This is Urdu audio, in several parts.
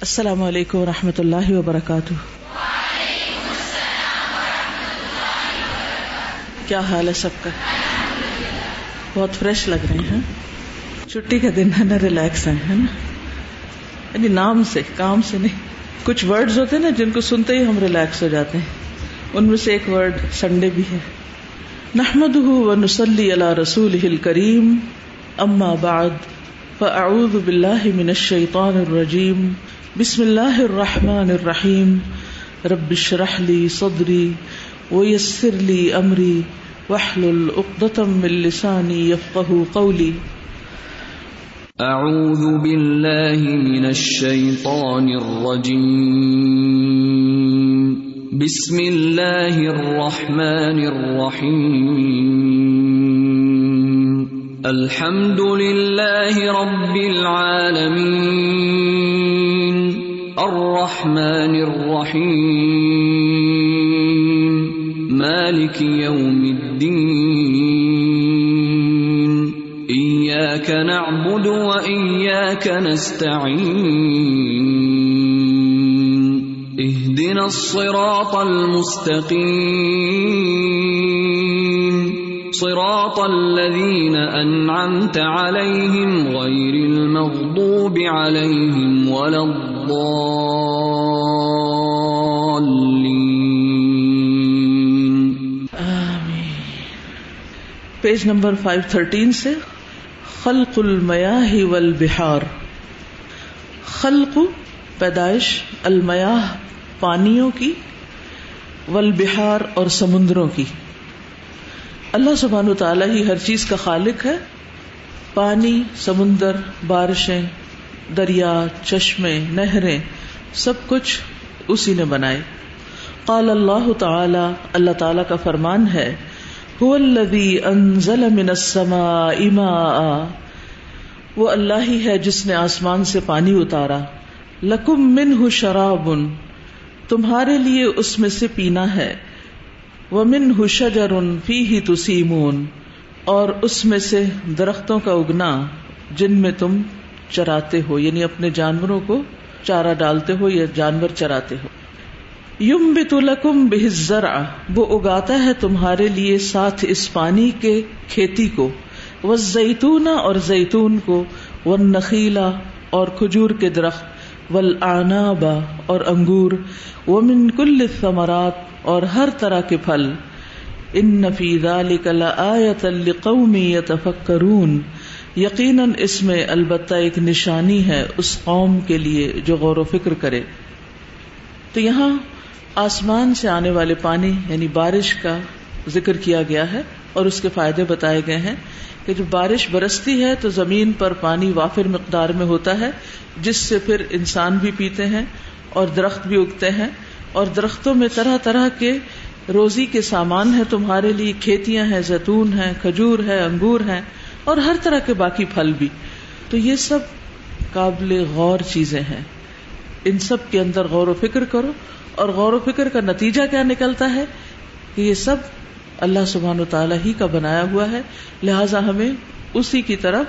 السلام علیکم و رحمۃ اللہ وبرکاتہ۔ کیا حال ہے سب کا؟ بہت فریش لگ رہے ہیں۔ چھٹی کا دن ہے نا ریلیکس ہے نا؟ یعنی نام سے، کام سے نہیں۔ کچھ ورڈز ہوتے ہیں نا جن کو سنتے ہی ہم ریلیکس ہو جاتے ہیں۔ ان میں سے ایک ورڈ سنڈے بھی ہے۔ نحمد و نسلی اللہ رسول کریم اما بعد، فاعوذ باللہ من الشیطان الرجیم۔ بسم اللہ الرحمن الرحیم. رب اشرح لی صدری ویسر لی امری واحلل عقدۃ من لسانی یفقهوا قولی. اعوذ باللہ من الشیطان الرجیم. بسم اللہ الرحمن الرحیم. الحمد لله رب العالمين الرحمن الرحيم. مالك يوم الدين. إياك نعبد وإياك نستعين. اهدنا الصراط المستقيم. صراط الذين أنعمت عليهم غير المغضوب عليهم ولا الضالين. آمین۔ پیج نمبر 513 سے خلق المیاہ والبحار۔ خلق پیدائش المیاہ پانیوں کی، والبحار اور سمندروں کی۔ اللہ سبحان و تعالیٰ ہی ہر چیز کا خالق ہے۔ پانی، سمندر، بارشیں دریا، چشمے، نہریں، سب کچھ اسی نے بنائے۔ قال اللہ تعالی اللہ تعالی کا فرمان ہے، هو انزل من السماء ماء وہ اللہ ہی ہے جس نے آسمان سے پانی اتارا۔ لکم منہ شراب، تمہارے لیے اس میں سے پینا ہے۔ ومن شجر فی ہی تسیمون، اور اس میں سے درختوں کا اگنا، جن میں تم چراتے ہو یعنی اپنے جانوروں کو چارہ ڈالتے ہو یا جانور چراتے ہو۔ یم بتلکم بہزرا وہ اگاتا ہے تمہارے لیے ساتھ اس پانی کے کھیتی کو۔ وہ زیتون اور زیتون کو وہ نخیلا اور کھجور کے درخت ول آنابا اور انگور۔ وہ من کل ثمرات اور ہر طرح کے پھل۔ ان نفیزہ قومی یتفکرون۔ یقیناً اس میں البتہ ایک نشانی ہے اس قوم کے لیے جو غور و فکر کرے۔ تو یہاں آسمان سے آنے والے پانی یعنی بارش کا ذکر کیا گیا ہے اور اس کے فائدے بتائے گئے ہیں کہ جب بارش برستی ہے تو زمین پر پانی وافر مقدار میں ہوتا ہے، جس سے پھر انسان بھی پیتے ہیں اور درخت بھی اگتے ہیں۔ اور درختوں میں طرح طرح کے روزی کے سامان ہے تمہارے لیے کھیتیاں ہیں، زیتون ہے کھجور ہے انگور ہے اور ہر طرح کے باقی پھل بھی۔ تو یہ سب قابل غور چیزیں ہیں۔ ان سب کے اندر غور و فکر کرو اور غور و فکر کا نتیجہ کیا نکلتا ہے؟ کہ یہ سب اللہ سبحان و تعالی ہی کا بنایا ہوا ہے۔ لہذا ہمیں اسی کی طرف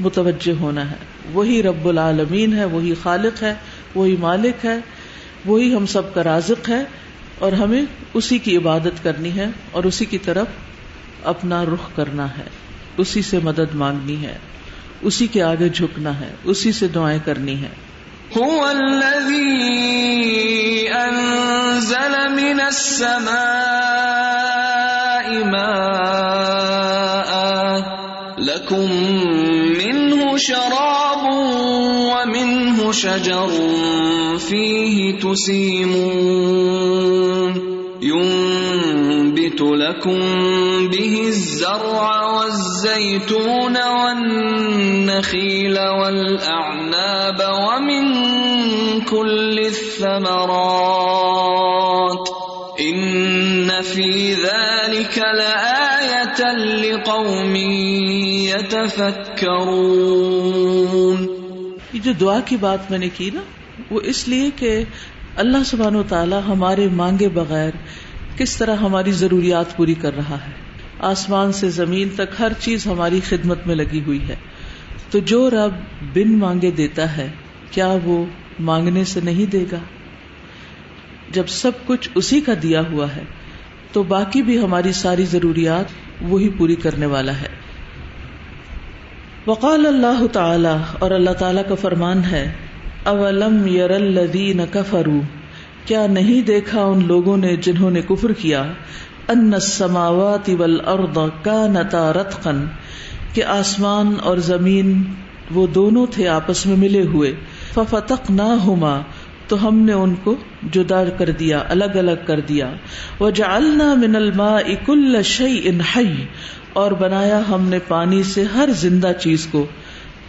متوجہ ہونا ہے۔ وہی رب العالمین ہے، وہی خالق ہے، وہی مالک ہے، وہی ہم سب کا رازق ہے۔ اور ہمیں اسی کی عبادت کرنی ہے اور اسی کی طرف اپنا رخ کرنا ہے۔ اسی سے مدد مانگنی ہے۔ اسی کے آگے جھکنا ہے۔ اسی سے دعائیں کرنی ہے شراب ومنه شجر فيه تسيمون۔ ينبت لكم به الزرع والزيتون والنخيل والأعناب ومن كل الثمرات إن في ذلك لآية لقوم يتفكرون یہ جو دعا کی بات میں نے کی نا، وہ اس لیے کہ اللہ سبحان و تعالیٰ ہمارے مانگے بغیر کس طرح ہماری ضروریات پوری کر رہا ہے۔ آسمان سے زمین تک ہر چیز ہماری خدمت میں لگی ہوئی ہے۔ تو جو رب بن مانگے دیتا ہے، کیا وہ مانگنے سے نہیں دے گا؟ جب سب کچھ اسی کا دیا ہوا ہے، تو باقی بھی ہماری ساری ضروریات وہی پوری کرنے والا ہے۔ وقال اللہ تعالی اور اللہ تعالی کا فرمان ہے اولم یر الذین کفروا، کیا نہیں دیکھا ان لوگوں نے جنہوں نے کفر کیا؟ ان السماوات والارض کانتا رتقا، کہ آسمان اور زمین وہ دونوں تھے آپس میں ملے ہوئے۔ ففتق نہ ہوما تو ہم نے ان کو جدا کر دیا، الگ الگ کر دیا۔ وہ جالنا من الماء کل شعی ان اور بنایا ہم نے پانی سے ہر زندہ چیز کو۔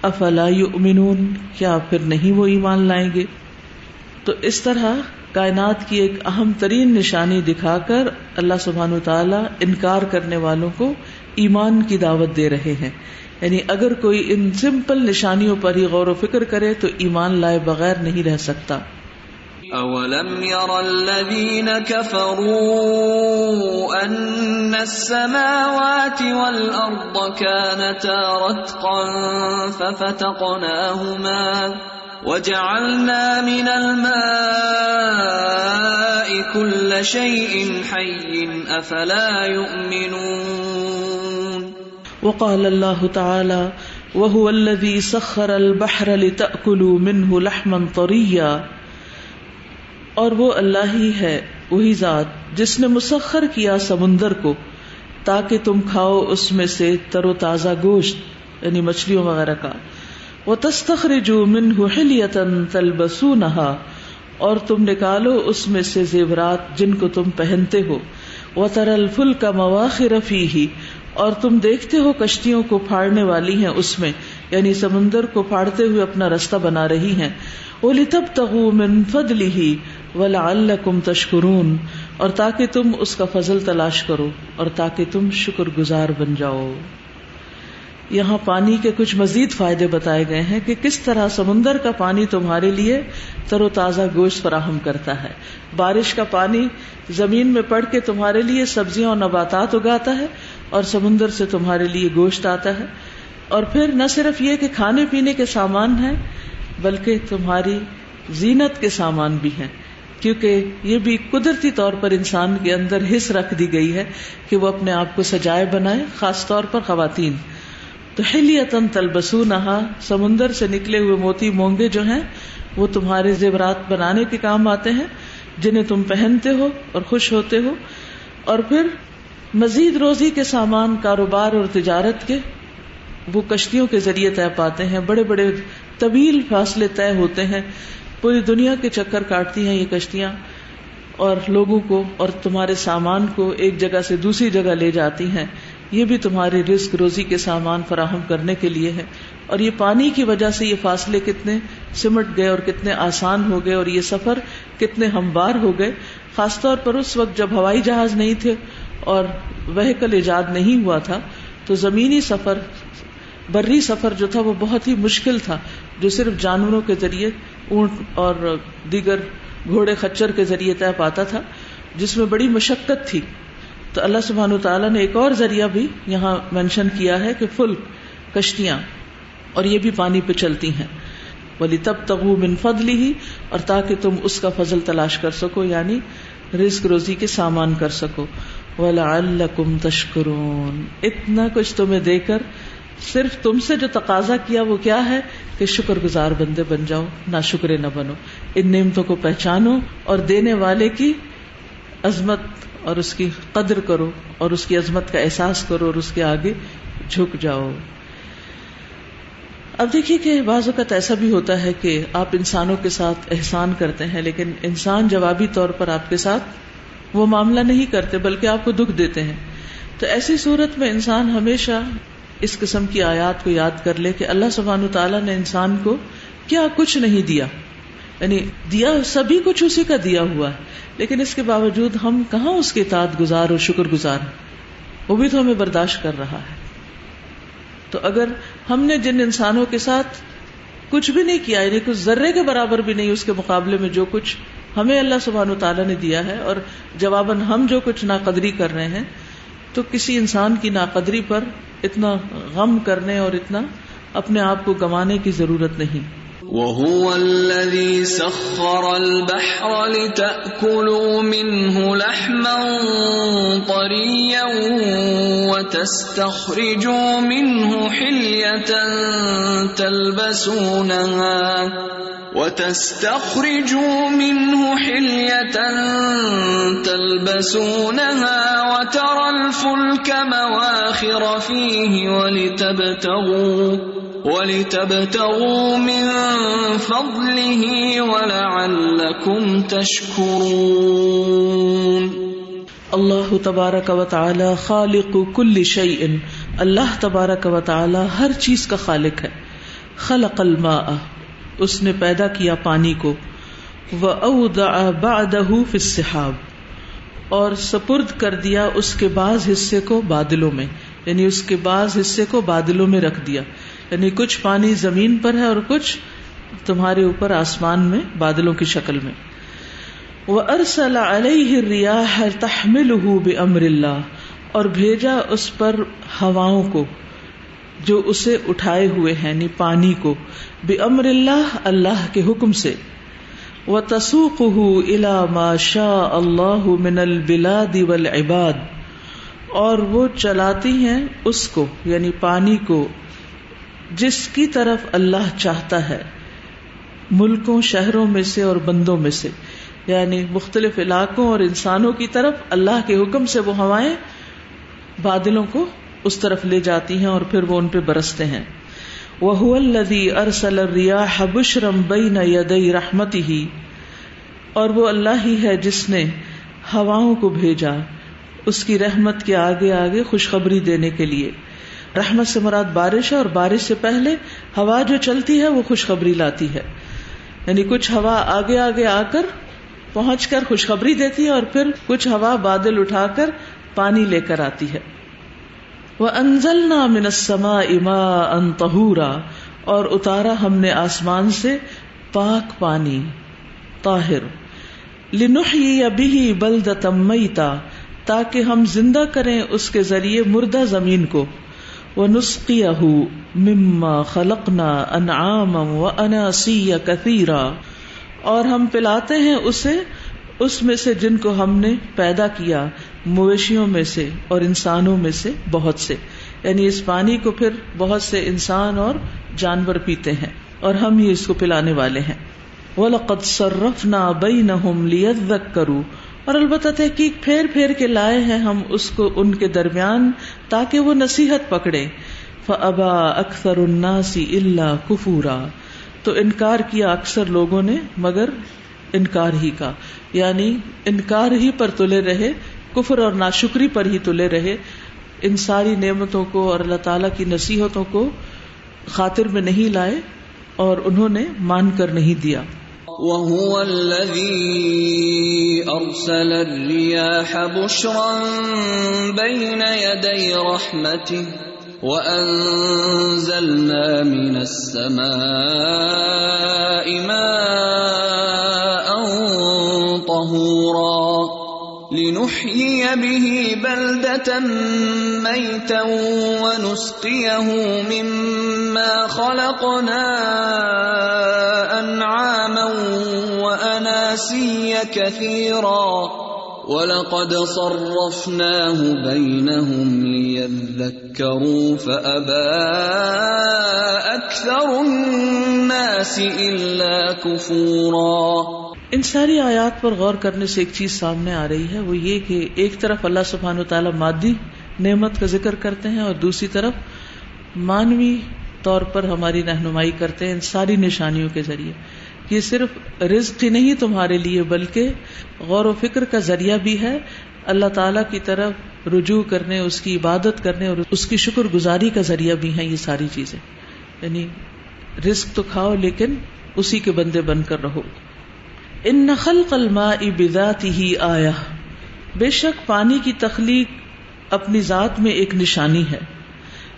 افلا یؤمنون؟ کیا پھر نہیں وہ ایمان لائیں گے؟ تو اس طرح کائنات کی ایک اہم ترین نشانی دکھا کر اللہ سبحان تعالی انکار کرنے والوں کو ایمان کی دعوت دے رہے ہیں۔ یعنی اگر کوئی ان سمپل نشانیوں پر ہی غور و فکر کرے تو ایمان لائے بغیر نہیں رہ سکتا۔ اولم ير الذين كفروا ان السماوات والارض كانتا رتقا ففتقناهما وجعلنا من الماء كل شيء حي افلا يؤمنون وقال الله تعالى، وهو الذي سخر البحر لتأكلوا منه لحما طريا اور وہ اللہ ہی ہے، وہی ذات جس نے مسخر کیا سمندر کو، تاکہ تم کھاؤ اس میں سے تر و تازہ گوشت یعنی مچھلیوں وغیرہ کا۔ وہ تستخرجو من حلیتن تلبسو نہا اور تم نکالو اس میں سے زیورات جن کو تم پہنتے ہو۔ وہ ترل فل کا مواخر رفی ہی اور تم دیکھتے ہو کشتیوں کو پھاڑنے والی ہیں اس میں یعنی سمندر کو پھاڑتے ہوئے اپنا رستہ بنا رہی ہیں۔ وہ لتب تغو من فضلی ہی وَلَعَلَّكُمْ تَشْكُرُونَ اور تاکہ تم اس کا فضل تلاش کرو اور تاکہ تم شکر گزار بن جاؤ۔ یہاں پانی کے کچھ مزید فائدے بتائے گئے ہیں کہ کس طرح سمندر کا پانی تمہارے لیے تر و تازہ گوشت فراہم کرتا ہے۔ بارش کا پانی زمین میں پڑ کے تمہارے لیے سبزیاں اور نباتات اگاتا ہے اور سمندر سے تمہارے لیے گوشت آتا ہے۔ اور پھر نہ صرف یہ کہ کھانے پینے کے سامان ہیں، بلکہ تمہاری زینت کے سامان بھی ہیں۔ کیونکہ یہ بھی قدرتی طور پر انسان کے اندر حص رکھ دی گئی ہے کہ وہ اپنے آپ کو سجائے بنائے، خاص طور پر خواتین۔ تو ہلیتن تلبسو نہا سمندر سے نکلے ہوئے موتی مونگے جو ہیں، وہ تمہارے زیورات بنانے کے کام آتے ہیں، جنہیں تم پہنتے ہو اور خوش ہوتے ہو۔ اور پھر مزید روزی کے سامان، کاروبار اور تجارت کے وہ کشتیوں کے ذریعے طے پاتے ہیں، بڑے بڑے طویل فاصلے طے ہوتے ہیں۔ پوری دنیا کے چکر کاٹتی ہیں یہ کشتیاں اور لوگوں کو اور تمہارے سامان کو ایک جگہ سے دوسری جگہ لے جاتی ہیں۔ یہ بھی تمہاری رسک روزی کے سامان فراہم کرنے کے لیے ہے۔ اور یہ پانی کی وجہ سے یہ فاصلے کتنے سمٹ گئے اور کتنے آسان ہو گئے اور یہ سفر کتنے ہموار ہو گئے۔ خاص طور پر اس وقت جب ہوائی جہاز نہیں تھے اور وہیکل ایجاد نہیں ہوا تھا، تو زمینی سفر بری سفر جو تھا وہ بہت ہی مشکل تھا، جو صرف جانوروں کے ذریعے اونٹ اور دیگر گھوڑے خچر کے ذریعے طے پاتا تھا، جس میں بڑی مشقت تھی۔ تو اللہ سبحان تعالیٰ نے ایک اور ذریعہ بھی یہاں مینشن کیا ہے کہ فل کشتیاں، اور یہ بھی پانی پہ چلتی ہیں۔ بلی تب تغو من فضلی ہی اور تاکہ تم اس کا فضل تلاش کر سکو یعنی رزق روزی کے سامان کر سکو۔ ولا اللہ تشکرون۔ اتنا کچھ تمہیں دے کر صرف تم سے جو تقاضا کیا وہ کیا ہے کہ شکر گزار بندے بن جاؤ نہ شکرے نہ بنو۔ ان نعمتوں کو پہچانو اور دینے والے کی عظمت اور اس کی قدر کرو اور اس کی عظمت کا احساس کرو اور اس کے آگے جھک جاؤ۔ اب دیکھیے کہ بعض اوقات ایسا بھی ہوتا ہے کہ آپ انسانوں کے ساتھ احسان کرتے ہیں، لیکن انسان جوابی طور پر آپ کے ساتھ وہ معاملہ نہیں کرتے، بلکہ آپ کو دکھ دیتے ہیں۔ تو ایسی صورت میں انسان ہمیشہ اس قسم کی آیات کو یاد کر لے کہ اللہ سبحان تعالیٰ نے انسان کو کیا کچھ نہیں دیا۔ یعنی دیا سبھی کچھ اسی کا دیا ہوا ہے۔ لیکن اس کے باوجود ہم کہاں اس کے تعداد گزار اور شکر گزار وہ بھی تو ہمیں برداشت کر رہا ہے۔ تو اگر ہم نے جن انسانوں کے ساتھ کچھ بھی نہیں کیا یعنی کچھ ذرے کے برابر بھی نہیں، اس کے مقابلے میں جو کچھ ہمیں اللہ سبحان تعالیٰ نے دیا ہے اور جواباً ہم جو کچھ ناقدری کر رہے ہیں تو کسی انسان کی ناقدری پر اتنا غم کرنے اور اتنا اپنے آپ کو گنوانے کی ضرورت نہیں۔ وهو الذي سخر البحر لتأكلوا منه لحما طريا وتستخرجوا منه حلية تلبسونها۔ وتستخرجوا منه حلية تلبسونها وترى الفلك مواخر فيه ولتبتغوا ولتبتغوا من فضله ولعلكم تشكرون. اللہ تبارک و تعالی خالق کل شیء. اللہ تبارک و تعالی ہر چیز کا خالق ہے. خلق الماء. اس نے پیدا کیا پانی کو۔ واودع بعده اور سپرد کر دیا اس کے بعض حصے کو بادلوں میں۔ یعنی اس کے بعض حصے کو بادلوں میں رکھ دیا۔ یعنی کچھ پانی زمین پر ہے اور کچھ تمہارے اوپر آسمان میں بادلوں کی شکل میں۔ وہ ارسل علیہ ریاح تحمل بمر اللہ اور بھیجا اس پر ہواؤں کو۔ جو اسے اٹھائے ہوئے ہیں یعنی پانی کو۔ بے امر اللہ اللہ کے حکم سے۔ وہ تسوق ما شاء اللہ من البلاد والعباد۔ اور وہ چلاتی ہیں اس کو یعنی پانی کو، جس کی طرف اللہ چاہتا ہے۔ ملکوں، شہروں میں سے اور بندوں میں سے۔ یعنی مختلف علاقوں اور انسانوں کی طرف اللہ کے حکم سے وہ ہوائیں، بادلوں کو اس طرف لے جاتی ہیں اور پھر وہ ان پہ برستے ہیں۔ وہ الدی ارسل ریاح بشرم بین یدئی رحمتی ہی اور وہ اللہ ہی ہے جس نے ہواؤں کو بھیجا اس کی رحمت کے آگے آگے خوشخبری دینے کے لیے۔ رحمت سے مراد بارش ہے اور بارش سے پہلے ہوا جو چلتی ہے وہ خوشخبری لاتی ہے۔ یعنی کچھ ہوا آگے آگے آ کر پہنچ کر خوشخبری دیتی ہے اور پھر کچھ ہوا بادل اٹھا کر پانی لے کر آتی ہے۔ وہ انزل نہ منسما اما انتہورا اور اتارا ہم نے آسمان سے پاک پانی، طاہر۔ لنح ابھی بلد تمیتا تاکہ ہم زندہ کریں اس کے ذریعے مردہ زمین کو۔ وہ نسخی مما خلقنا انعام و اناسی کثیرا اور ہم پلاتے ہیں اسے، اس میں سے جن کو ہم نے پیدا کیا۔ مویشیوں میں سے اور انسانوں میں سے بہت سے۔ یعنی اس پانی کو پھر بہت سے انسان اور جانور پیتے ہیں اور ہم ہی اس کو پلانے والے ہیں۔ وَلَقَدْ صَرَّفْنَا بَيْنَهُمْ لِيَذَّكَّرُوا۔ اور البتہ تحقیق پھیر پھیر کے لائے ہیں ہم اس کو ان کے درمیان تاکہ وہ نصیحت پکڑے۔ فَأَبَا أَكْثَرُ النَّاسِ إِلَّا كُفُورًا۔ تو انکار کیا اکثر لوگوں نے مگر انکار ہی کا۔ یعنی انکار ہی پر تلے رہے کفر اور ناشکری پر ہی تلے رہے، ان ساری نعمتوں کو اور اللہ تعالی کی نصیحتوں کو خاطر میں نہیں لائے اور انہوں نے مان کر نہیں دیا۔ وهو الذي أرسل الرياح بشرا بين يدي رحمته وَأَنزَلْنَا مِنَ السَّمَاءِ مَاءً طَهُورًا لِنُحْيِيَ بِهِ بَلْدَةً مَيْتًا وَنُسْقِيَهُ مِمَّا خَلَقْنَا أَنْعَامًا وَأَنَاسِيَّ كَثِيرًا وَلَقَدْ صَرَّفْنَاهُ بَيْنَهُمْ لِيَذَّكَّرُوا فَأَبَى أَكْثَرُ النَّاسِ إِلَّا كُفُورًا ان ساری آیات پر غور کرنے سے ایک چیز سامنے آ رہی ہے، وہ یہ کہ ایک طرف اللہ سبحانہ و تعالیٰ مادی نعمت کا ذکر کرتے ہیں اور دوسری طرف مانوی طور پر ہماری رہنمائی کرتے ہیں ان ساری نشانیوں کے ذریعے۔ یہ صرف رزق ہی نہیں تمہارے لیے، بلکہ غور و فکر کا ذریعہ بھی ہے۔ اللہ تعالی کی طرف رجوع کرنے، اس کی عبادت کرنے اور اس کی شکر گزاری کا ذریعہ بھی ہے یہ ساری چیزیں۔ یعنی رزق تو کھاؤ، لیکن اسی کے بندے بن کر رہو۔ ان نخل قلما بذات ہی آیا بے شک پانی کی تخلیق اپنی ذات میں ایک نشانی ہے۔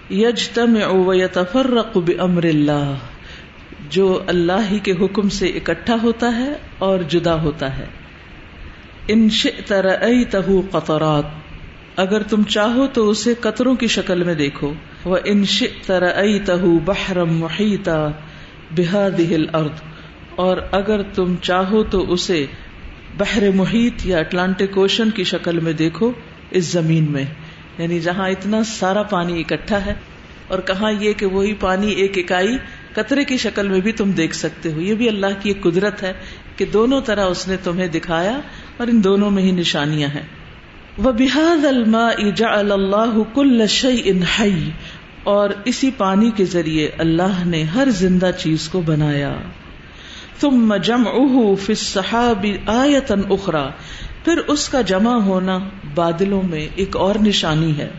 یجتم یتفرق بامر اللہ۔ جو اللہ ہی کے حکم سے اکٹھا ہوتا ہے اور جدا ہوتا ہے۔ ان رأيته قطرات۔ اگر تم چاہو تو اسے قطروں کی شکل میں دیکھو۔ وہ ان رأيته بحرا محیطا بهذه الارض۔ اور اگر تم چاہو تو اسے بحر محیط یا اٹلانٹک اوشن کی شکل میں دیکھو اس زمین میں۔ یعنی جہاں اتنا سارا پانی اکٹھا ہے اور کہاں یہ کہ وہی پانی ایک اکائی قطرے کی شکل میں بھی تم دیکھ سکتے ہو۔ یہ بھی اللہ کی ایک قدرت ہے کہ دونوں طرح اس نے تمہیں دکھایا اور ان دونوں میں ہی نشانیاں ہیں۔ وہ بحاد الما اجا اللہ کل شعی انہائی اور اسی پانی کے ذریعے اللہ نے ہر زندہ چیز کو بنایا۔ تم جم اہ صحاب آیتن اخرا پھر اس کا جمع ہونا بادلوں میں ایک اور نشانی ہے۔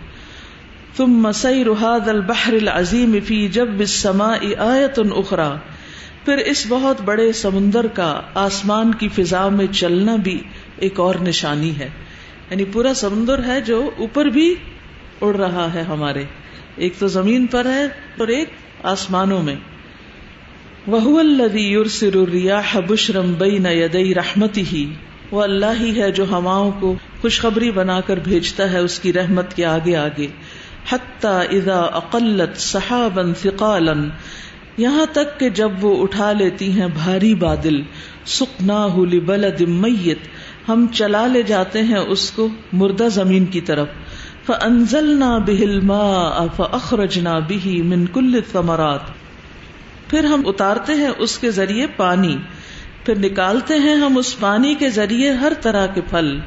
تم مسئی رحاد البحر العظیم فی جب سما آیت اخرا پھر اس بہت بڑے سمندر کا آسمان کی فضا میں چلنا بھی ایک اور نشانی ہے۔ یعنی پورا سمندر ہے جو اوپر بھی اڑ رہا ہے ہمارے۔ ایک تو زمین پر ہے اور ایک آسمانوں میں۔ وہ الدی یورسر الریاح بشرم بین یدئی رحمتی ہی وہ اللہ ہی ہے جو ہواؤں کو خوشخبری بنا کر بھیجتا ہے اس کی رحمت کے آگے آگے۔ اذا اقلت صحابن ثقالا، یہاں تک کہ جب وہ اٹھا لیتی ہیں بھاری بادل سکنا لبلد میت، ہم چلا لے جاتے ہیں اس کو مردہ زمین کی طرف۔ فانزلنا به الماء فاخرجنا به من كل الثمرات۔ پھر ہم اتارتے ہیں اس کے ذریعے پانی، پھر نکالتے ہیں ہم اس پانی کے ذریعے ہر طرح کے پھل۔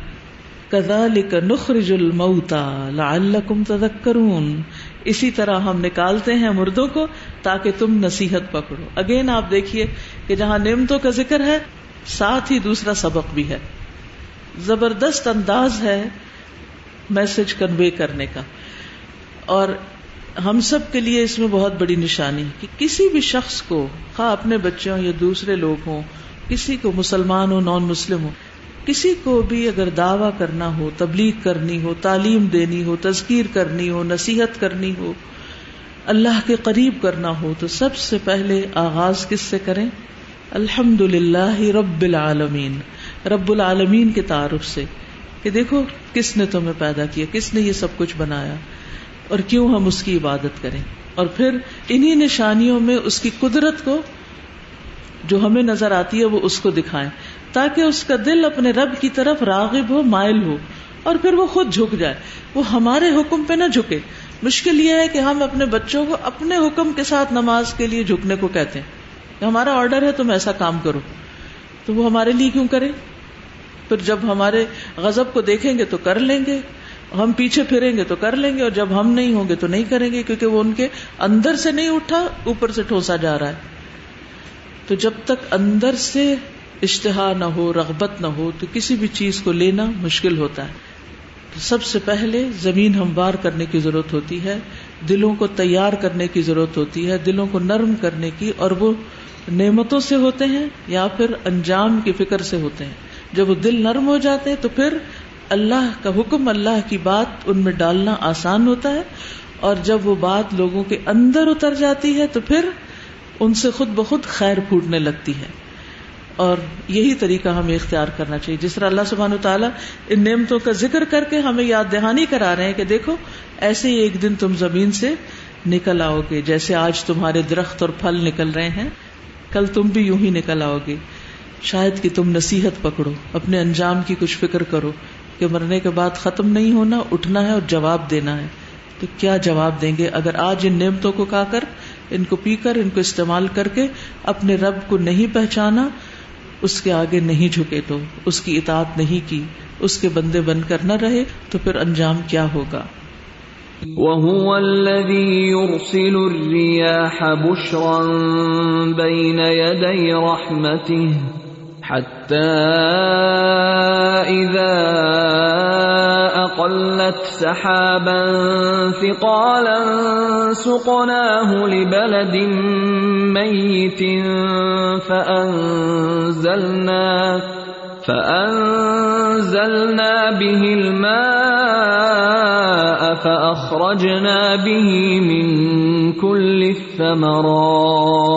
کذالک نخرج الموتا لعلکم تذکرون۔ اسی طرح ہم نکالتے ہیں مردوں کو تاکہ تم نصیحت پکڑو۔ اگین آپ دیکھیے کہ جہاں نعمتوں کا ذکر ہے، ساتھ ہی دوسرا سبق بھی ہے۔ زبردست انداز ہے میسج کنوے کرنے کا۔ اور ہم سب کے لیے اس میں بہت بڑی نشانی کہ کسی بھی شخص کو، خواہ اپنے بچے ہوں یا دوسرے لوگ ہوں، کسی کو مسلمان ہو نان مسلم ہو کسی کو بھی اگر دعوی کرنا ہو، تبلیغ کرنی ہو، تعلیم دینی ہو، تذکیر کرنی ہو، نصیحت کرنی ہو، اللہ کے قریب کرنا ہو، تو سب سے پہلے آغاز کس سے کریں؟ الحمد للہ رب العالمین۔ رب العالمین کے تعارف سے کہ دیکھو کس نے تمہیں پیدا کیا، کس نے یہ سب کچھ بنایا۔ اور کیوں ہم اس کی عبادت کریں؟ اور پھر انہی نشانیوں میں اس کی قدرت کو جو ہمیں نظر آتی ہے وہ اس کو دکھائیں، تاکہ اس کا دل اپنے رب کی طرف راغب ہو، مائل ہو، اور پھر وہ خود جھک جائے۔ وہ ہمارے حکم پہ نہ جھکے۔ مشکل یہ ہے کہ ہم اپنے بچوں کو اپنے حکم کے ساتھ نماز کے لیے جھکنے کو کہتے ہیں۔ کہ ہمارا آرڈر ہے تم ایسا کام کرو۔ تو وہ ہمارے لیے کیوں کرے پھر جب ہمارے غزب کو دیکھیں گے تو کر لیں گے۔ ہم پیچھے پھریں گے تو کر لیں گے اور جب ہم نہیں ہوں گے تو نہیں کریں گے کیونکہ وہ ان کے اندر سے نہیں اٹھا، اوپر سے ٹھوسا جا رہا ہے۔ تو جب تک اندر سے اشتہا نہ ہو، رغبت نہ ہو، تو کسی بھی چیز کو لینا مشکل ہوتا ہے۔ سب سے پہلے زمین ہموار کرنے کی ضرورت ہوتی ہے، دلوں کو تیار کرنے کی ضرورت ہوتی ہے، دلوں کو نرم کرنے کی، اور وہ نعمتوں سے ہوتے ہیں یا پھر انجام کی فکر سے ہوتے ہیں۔ جب وہ دل نرم ہو جاتے ہیں تو پھر اللہ کا حکم، اللہ کی بات ان میں ڈالنا آسان ہوتا ہے، اور جب وہ بات لوگوں کے اندر اتر جاتی ہے تو پھر ان سے خود بخود خیر پھوٹنے لگتی ہے۔ اور یہی طریقہ ہمیں اختیار کرنا چاہیے۔ جس طرح اللہ سبحانہ تعالیٰ ان نعمتوں کا ذکر کر کے ہمیں یاد دہانی کرا رہے ہیں کہ دیکھو، ایسے ہی ایک دن تم زمین سے نکل آؤ گے، جیسے آج تمہارے درخت اور پھل نکل رہے ہیں، کل تم بھی یوں ہی نکل آؤ گے۔ شاید کہ تم نصیحت پکڑو، اپنے انجام کی کچھ فکر کرو۔ کہ مرنے کے بعد ختم نہیں ہونا، اٹھنا ہے اور جواب دینا ہے۔ تو کیا جواب دیں گے؟ اگر آج ان نعمتوں کو کھا کر، ان کو پی کر، ان کو استعمال کر کے اپنے رب کو نہیں پہچانا، اس کے آگے نہیں جھکے تو، اس کی اطاعت نہیں کی، اس کے بندے بن کر نہ رہے، تو پھر انجام کیا ہوگا؟ وهو الذي يرسل الرياح بشرا بين يدي رحمته حتى إذا أقلت سحابا ثقالا سقناه لبلد ميت فأنزلنا فأنزلنا به الماء فأخرجنا به من كل الثمرات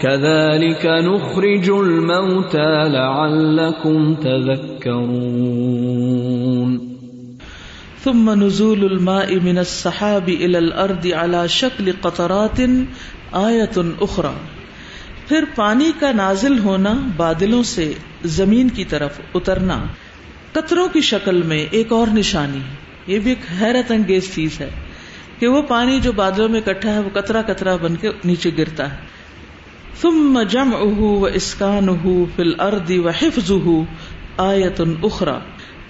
كذلك نخرج الموتى لعلكم تذكرون. ثم نزول الماء من السحاب الى الارض على شکل قطرات آیت اخرى پھر پانی کا نازل ہونا بادلوں سے زمین کی طرف اترنا. قطروں کی شکل میں ایک اور نشانی ہے. یہ بھی ایک حیرت انگیز چیز ہے کہ وہ پانی جو بادلوں میں اکٹھا ہے وہ کترا کترا بن کے نیچے گرتا ہے. ثم جمعه واسكانه في الارض وحفظه آیت اخرى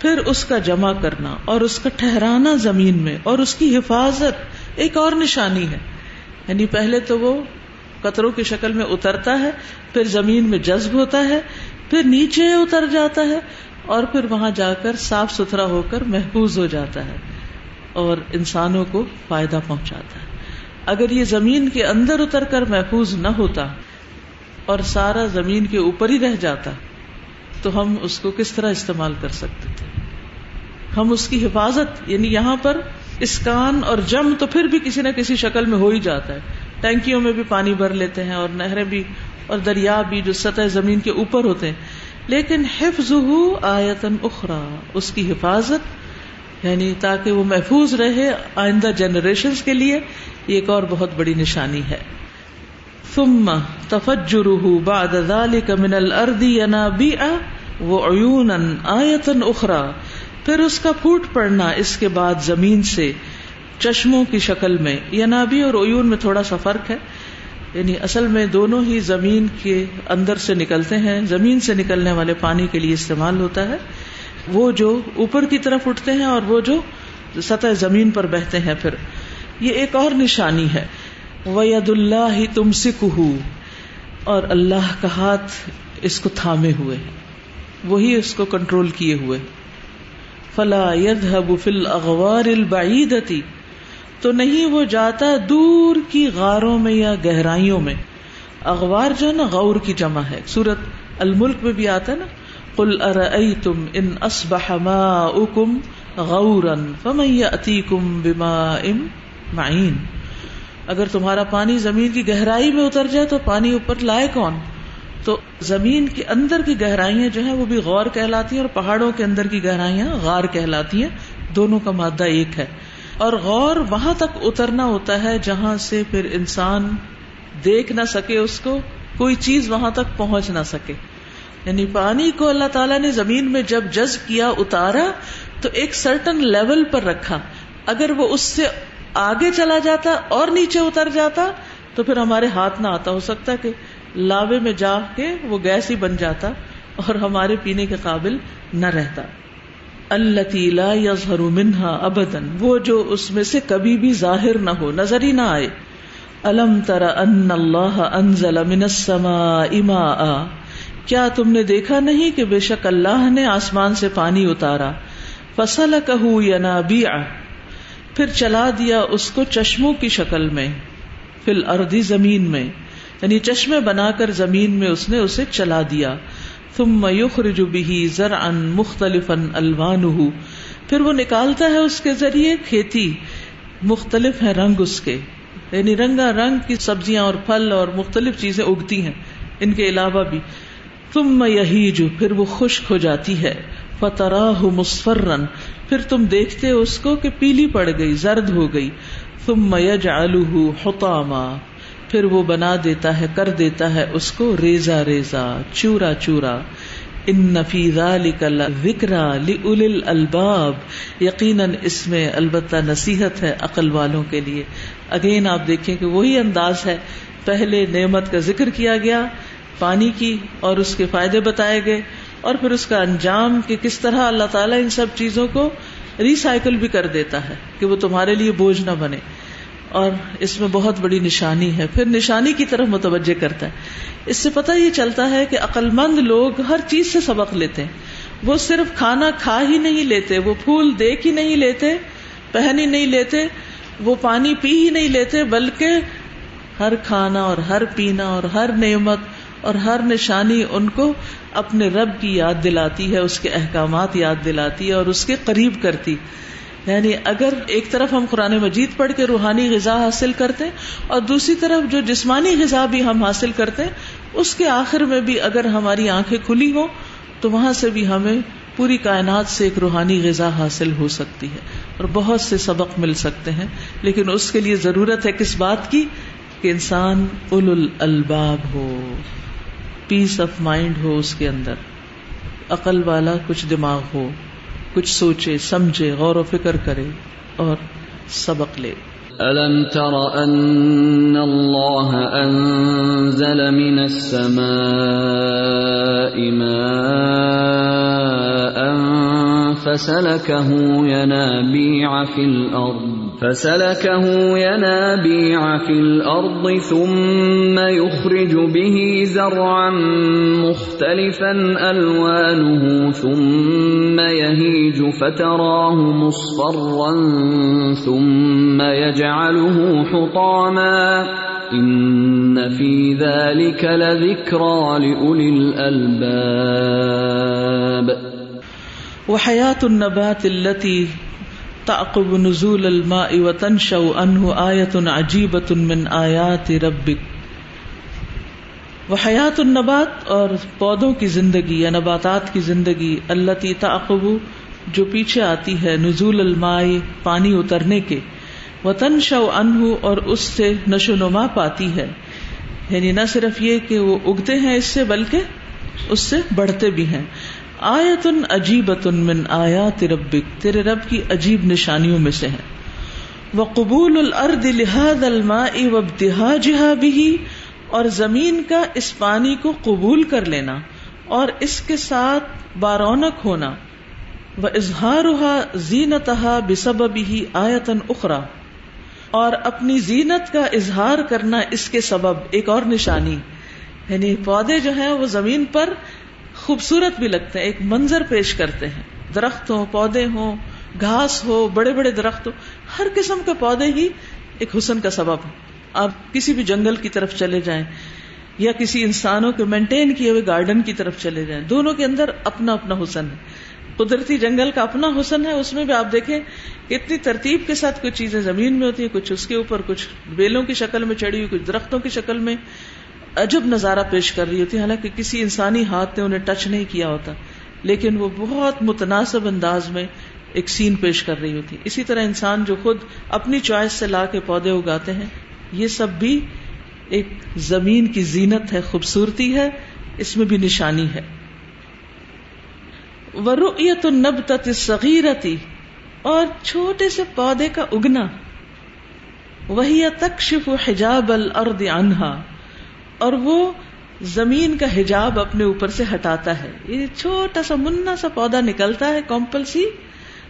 پھر اس کا جمع کرنا اور اس کا ٹھہرانا زمین میں اور اس کی حفاظت ایک اور نشانی ہے۔ یعنی پہلے تو وہ قطروں کی شکل میں اترتا ہے، پھر زمین میں جذب ہوتا ہے، پھر نیچے اتر جاتا ہے اور پھر وہاں جا کر صاف ستھرا ہو کر محفوظ ہو جاتا ہے اور انسانوں کو فائدہ پہنچاتا ہے۔ اگر یہ زمین کے اندر اتر کر محفوظ نہ ہوتا اور سارا زمین کے اوپر ہی رہ جاتا تو ہم اس کو کس طرح استعمال کر سکتے تھے؟ ہم اس کی حفاظت یعنی یہاں پر اسکان اور جم تو پھر بھی کسی نہ کسی شکل میں ہو ہی جاتا ہے۔ ٹینکیوں میں بھی پانی بھر لیتے ہیں اور نہریں بھی اور دریا بھی جو سطح زمین کے اوپر ہوتے ہیں۔ لیکن حفظ آیتن اخرا اس کی حفاظت یعنی تاکہ وہ محفوظ رہے آئندہ جنریشن کے لیے، یہ ایک اور بہت بڑی نشانی ہے۔ ثم تفجره بعد ذلك من الارض ينابيع وعيونا آیة اخرى پھر اس کا پھوٹ پڑنا اس کے بعد زمین سے چشموں کی شکل میں. ینابی اور عیون میں تھوڑا سا فرق ہے. یعنی اصل میں دونوں ہی زمین کے اندر سے نکلتے ہیں. زمین سے نکلنے والے پانی کے لیے استعمال ہوتا ہے. وہ جو اوپر کی طرف اٹھتے ہیں اور وہ جو سطح زمین پر بہتے ہیں پھر. یہ ایک اور نشانی ہے. وید اللہ ہی تم سکھ اور اللہ کا ہاتھ اس کو تھامے ہوئے۔ وہی اس کو کنٹرول کیے ہوئے۔ فلا يذهب في الاغوار البعیدتی تو نہیں وہ جاتا دور کی غاروں میں یا گہرائیوں میں۔ اغوار جو ہے نا، غور کی جمع ہے۔ سورت الملک میں بھی آتا ہے نا۔ کل ارم ان اسبح ماؤكم غورا فمن ياتيكم بماء معين۔ اگر تمہارا پانی زمین کی گہرائی میں اتر جائے تو پانی اوپر لائے کون؟ تو زمین کے اندر کی گہرائیاں جو ہیں وہ بھی غور کہلاتی ہیں اور پہاڑوں کے اندر کی گہرائیاں غار کہلاتی ہیں۔ دونوں کا مادہ ایک ہے۔ اور غور وہاں تک اترنا ہوتا ہے جہاں سے پھر انسان دیکھ نہ سکے اس کو، کوئی چیز وہاں تک پہنچ نہ سکے۔ یعنی پانی کو اللہ تعالیٰ نے زمین میں جب جذب کیا، اتارا، تو ایک سرٹن لیول پر رکھا۔ اگر وہ اس سے آگے چلا جاتا اور نیچے اتر جاتا تو پھر ہمارے ہاتھ نہ آتا، ہو سکتا کہ لاوے میں جا کے وہ گیس ہی بن جاتا اور ہمارے پینے کے قابل نہ رہتا۔ اللہ یظہر منہا ابدن وہ جو اس میں سے کبھی بھی ظاہر نہ ہو، نظر ہی نہ آئے۔ الم تر ان اللہ انزل من السماء ماء۔ کیا تم نے دیکھا نہیں کہ بے شک اللہ نے آسمان سے پانی اتارا؟ فصل کہ پھر چلا دیا اس کو چشموں کی شکل میں فل اردی زمین میں۔ یعنی چشمے بنا کر زمین میں اس نے اسے چلا دیا۔ ثم يخرج به زرعا مختلفا الوانه پھر وہ نکالتا ہے اس کے ذریعے کھیتی۔ مختلف ہے رنگ اس کے۔ یعنی رنگا رنگ کی سبزیاں اور پھل اور مختلف چیزیں اگتی ہیں، ان کے علاوہ بھی۔ ثم يهيج پھر وہ خشک ہو جاتی ہے۔ فتراه مصفرا۔ پھر تم دیکھتے اس کو کہ پیلی پڑ گئی، زرد ہو گئی۔ ثم يجعله حطاما، پھر وہ بنا دیتا ہے، کر دیتا ہے اس کو ریزا ریزا چورا چورا۔ ان نفیزا وکرا ل الباب۔ یقیناً اس میں البتہ نصیحت ہے عقل والوں کے لیے۔ اگین آپ دیکھیں کہ وہی انداز ہے۔ پہلے نعمت کا ذکر کیا گیا، پانی کی اور اس کے فائدے بتائے گئے۔ اور پھر اس کا انجام کہ کس طرح اللہ تعالیٰ ان سب چیزوں کو ریسائکل بھی کر دیتا ہے کہ وہ تمہارے لیے بوجھ نہ بنے۔ اور اس میں بہت بڑی نشانی ہے۔ پھر نشانی کی طرف متوجہ کرتا ہے۔ اس سے پتہ یہ چلتا ہے کہ عقل مند لوگ ہر چیز سے سبق لیتے ہیں۔ وہ صرف کھانا کھا ہی نہیں لیتے، وہ پھول دیکھ ہی نہیں لیتے، پہن ہی نہیں لیتے، وہ پانی پی ہی نہیں لیتے، بلکہ ہر کھانا اور ہر پینا اور ہر نعمت اور ہر نشانی ان کو اپنے رب کی یاد دلاتی ہے، اس کے احکامات یاد دلاتی ہے اور اس کے قریب کرتی۔ یعنی اگر ایک طرف ہم قرآن مجید پڑھ کے روحانی غذا حاصل کرتے ہیں اور دوسری طرف جو جسمانی غذا بھی ہم حاصل کرتے ہیں اس کے آخر میں بھی اگر ہماری آنکھیں کھلی ہوں، تو وہاں سے بھی ہمیں پوری کائنات سے ایک روحانی غذا حاصل ہو سکتی ہے اور بہت سے سبق مل سکتے ہیں۔ لیکن اس کے لیے ضرورت ہے کس بات کی؟ کہ انسان اول الباب ہو۔ پیس آف مائنڈ ہو اس کے اندر عقل والا کچھ دماغ ہو کچھ سوچے سمجھے غور و فکر کرے اور سبق لے ألم تر أن الله أنزل من السماء ماء فسلكه ينابيع في الأرض فسلكه ينابيع في الأرض ثم يخرج به زرعا مختلفا ألوانه ثم يهيج فتراه مصفرا ثم يجعله حطاما إن في ذلك لذكرى لأولي الألباب وحياة النبات التي تعقب نزول الماء وتنشأ عنه آية عجيبة من آيات ربك۔ وحیات النبات اور پودوں کی زندگی، یا نباتات کی زندگی اللہ تعقب، جو پیچھے آتی ہے نزول الماء، پانی اترنے کے۔ وطن شو انہ اور اس سے نشو نما پاتی ہے۔ یعنی نہ صرف یہ کہ وہ اگتے ہیں اس سے، بلکہ اس سے بڑھتے بھی ہیں۔ آیتن عجیبت من آیات ربک، تیرے رب کی عجیب نشانیوں میں سے ہے وہ قبول الارض لحاظ الماء وابتهاجها به، اور زمین کا اس پانی کو قبول کر لینا، اور اس کے ساتھ بارونق ہونا۔ وہ اظہارها زینتها بسببه آیتن اخرى، اور اپنی زینت کا اظہار کرنا اس کے سبب، ایک اور نشانی۔ یعنی پودے جو ہیں وہ زمین پر خوبصورت بھی لگتے ہیں، ایک منظر پیش کرتے ہیں۔ درخت ہو پودے ہوں، گھاس ہو، بڑے بڑے درخت ہو ہر قسم کے پودے ہی ایک حسن کا سبب ہے آپ کسی بھی جنگل کی طرف چلے جائیں یا کسی انسانوں کے مینٹین کیے ہوئے گارڈن کی طرف چلے جائیں، دونوں کے اندر اپنا اپنا حسن ہے۔ قدرتی جنگل کا اپنا حسن ہے، اس میں بھی آپ دیکھیں کہ اتنی ترتیب کے ساتھ کچھ چیزیں زمین میں ہوتی ہیں، کچھ اس کے اوپر، کچھ بیلوں کی شکل میں چڑھی ہوئی، کچھ درختوں کی شکل میں۔ عجب نظارہ پیش کر رہی ہوتی، حالانکہ کسی انسانی ہاتھ نے انہیں ٹچ نہیں کیا ہوتا، لیکن وہ بہت متناسب انداز میں ایک سین پیش کر رہی ہوتی۔ اسی طرح انسان جو خود اپنی چوائس سے لا کے پودے اگاتے ہیں، یہ سب بھی ایک زمین کی زینت ہے، خوبصورتی ہے، اس میں بھی نشانی ہے۔ ورؤیت النبتت الصغیرتی اور چھوٹے سے پودے کا اگنا۔ وہی تکشف حجاب الارض عنہا اور وہ زمین کا حجاب اپنے اوپر سے ہٹاتا ہے۔ یہ چھوٹا سا منا سا پودا نکلتا ہے کمپلسی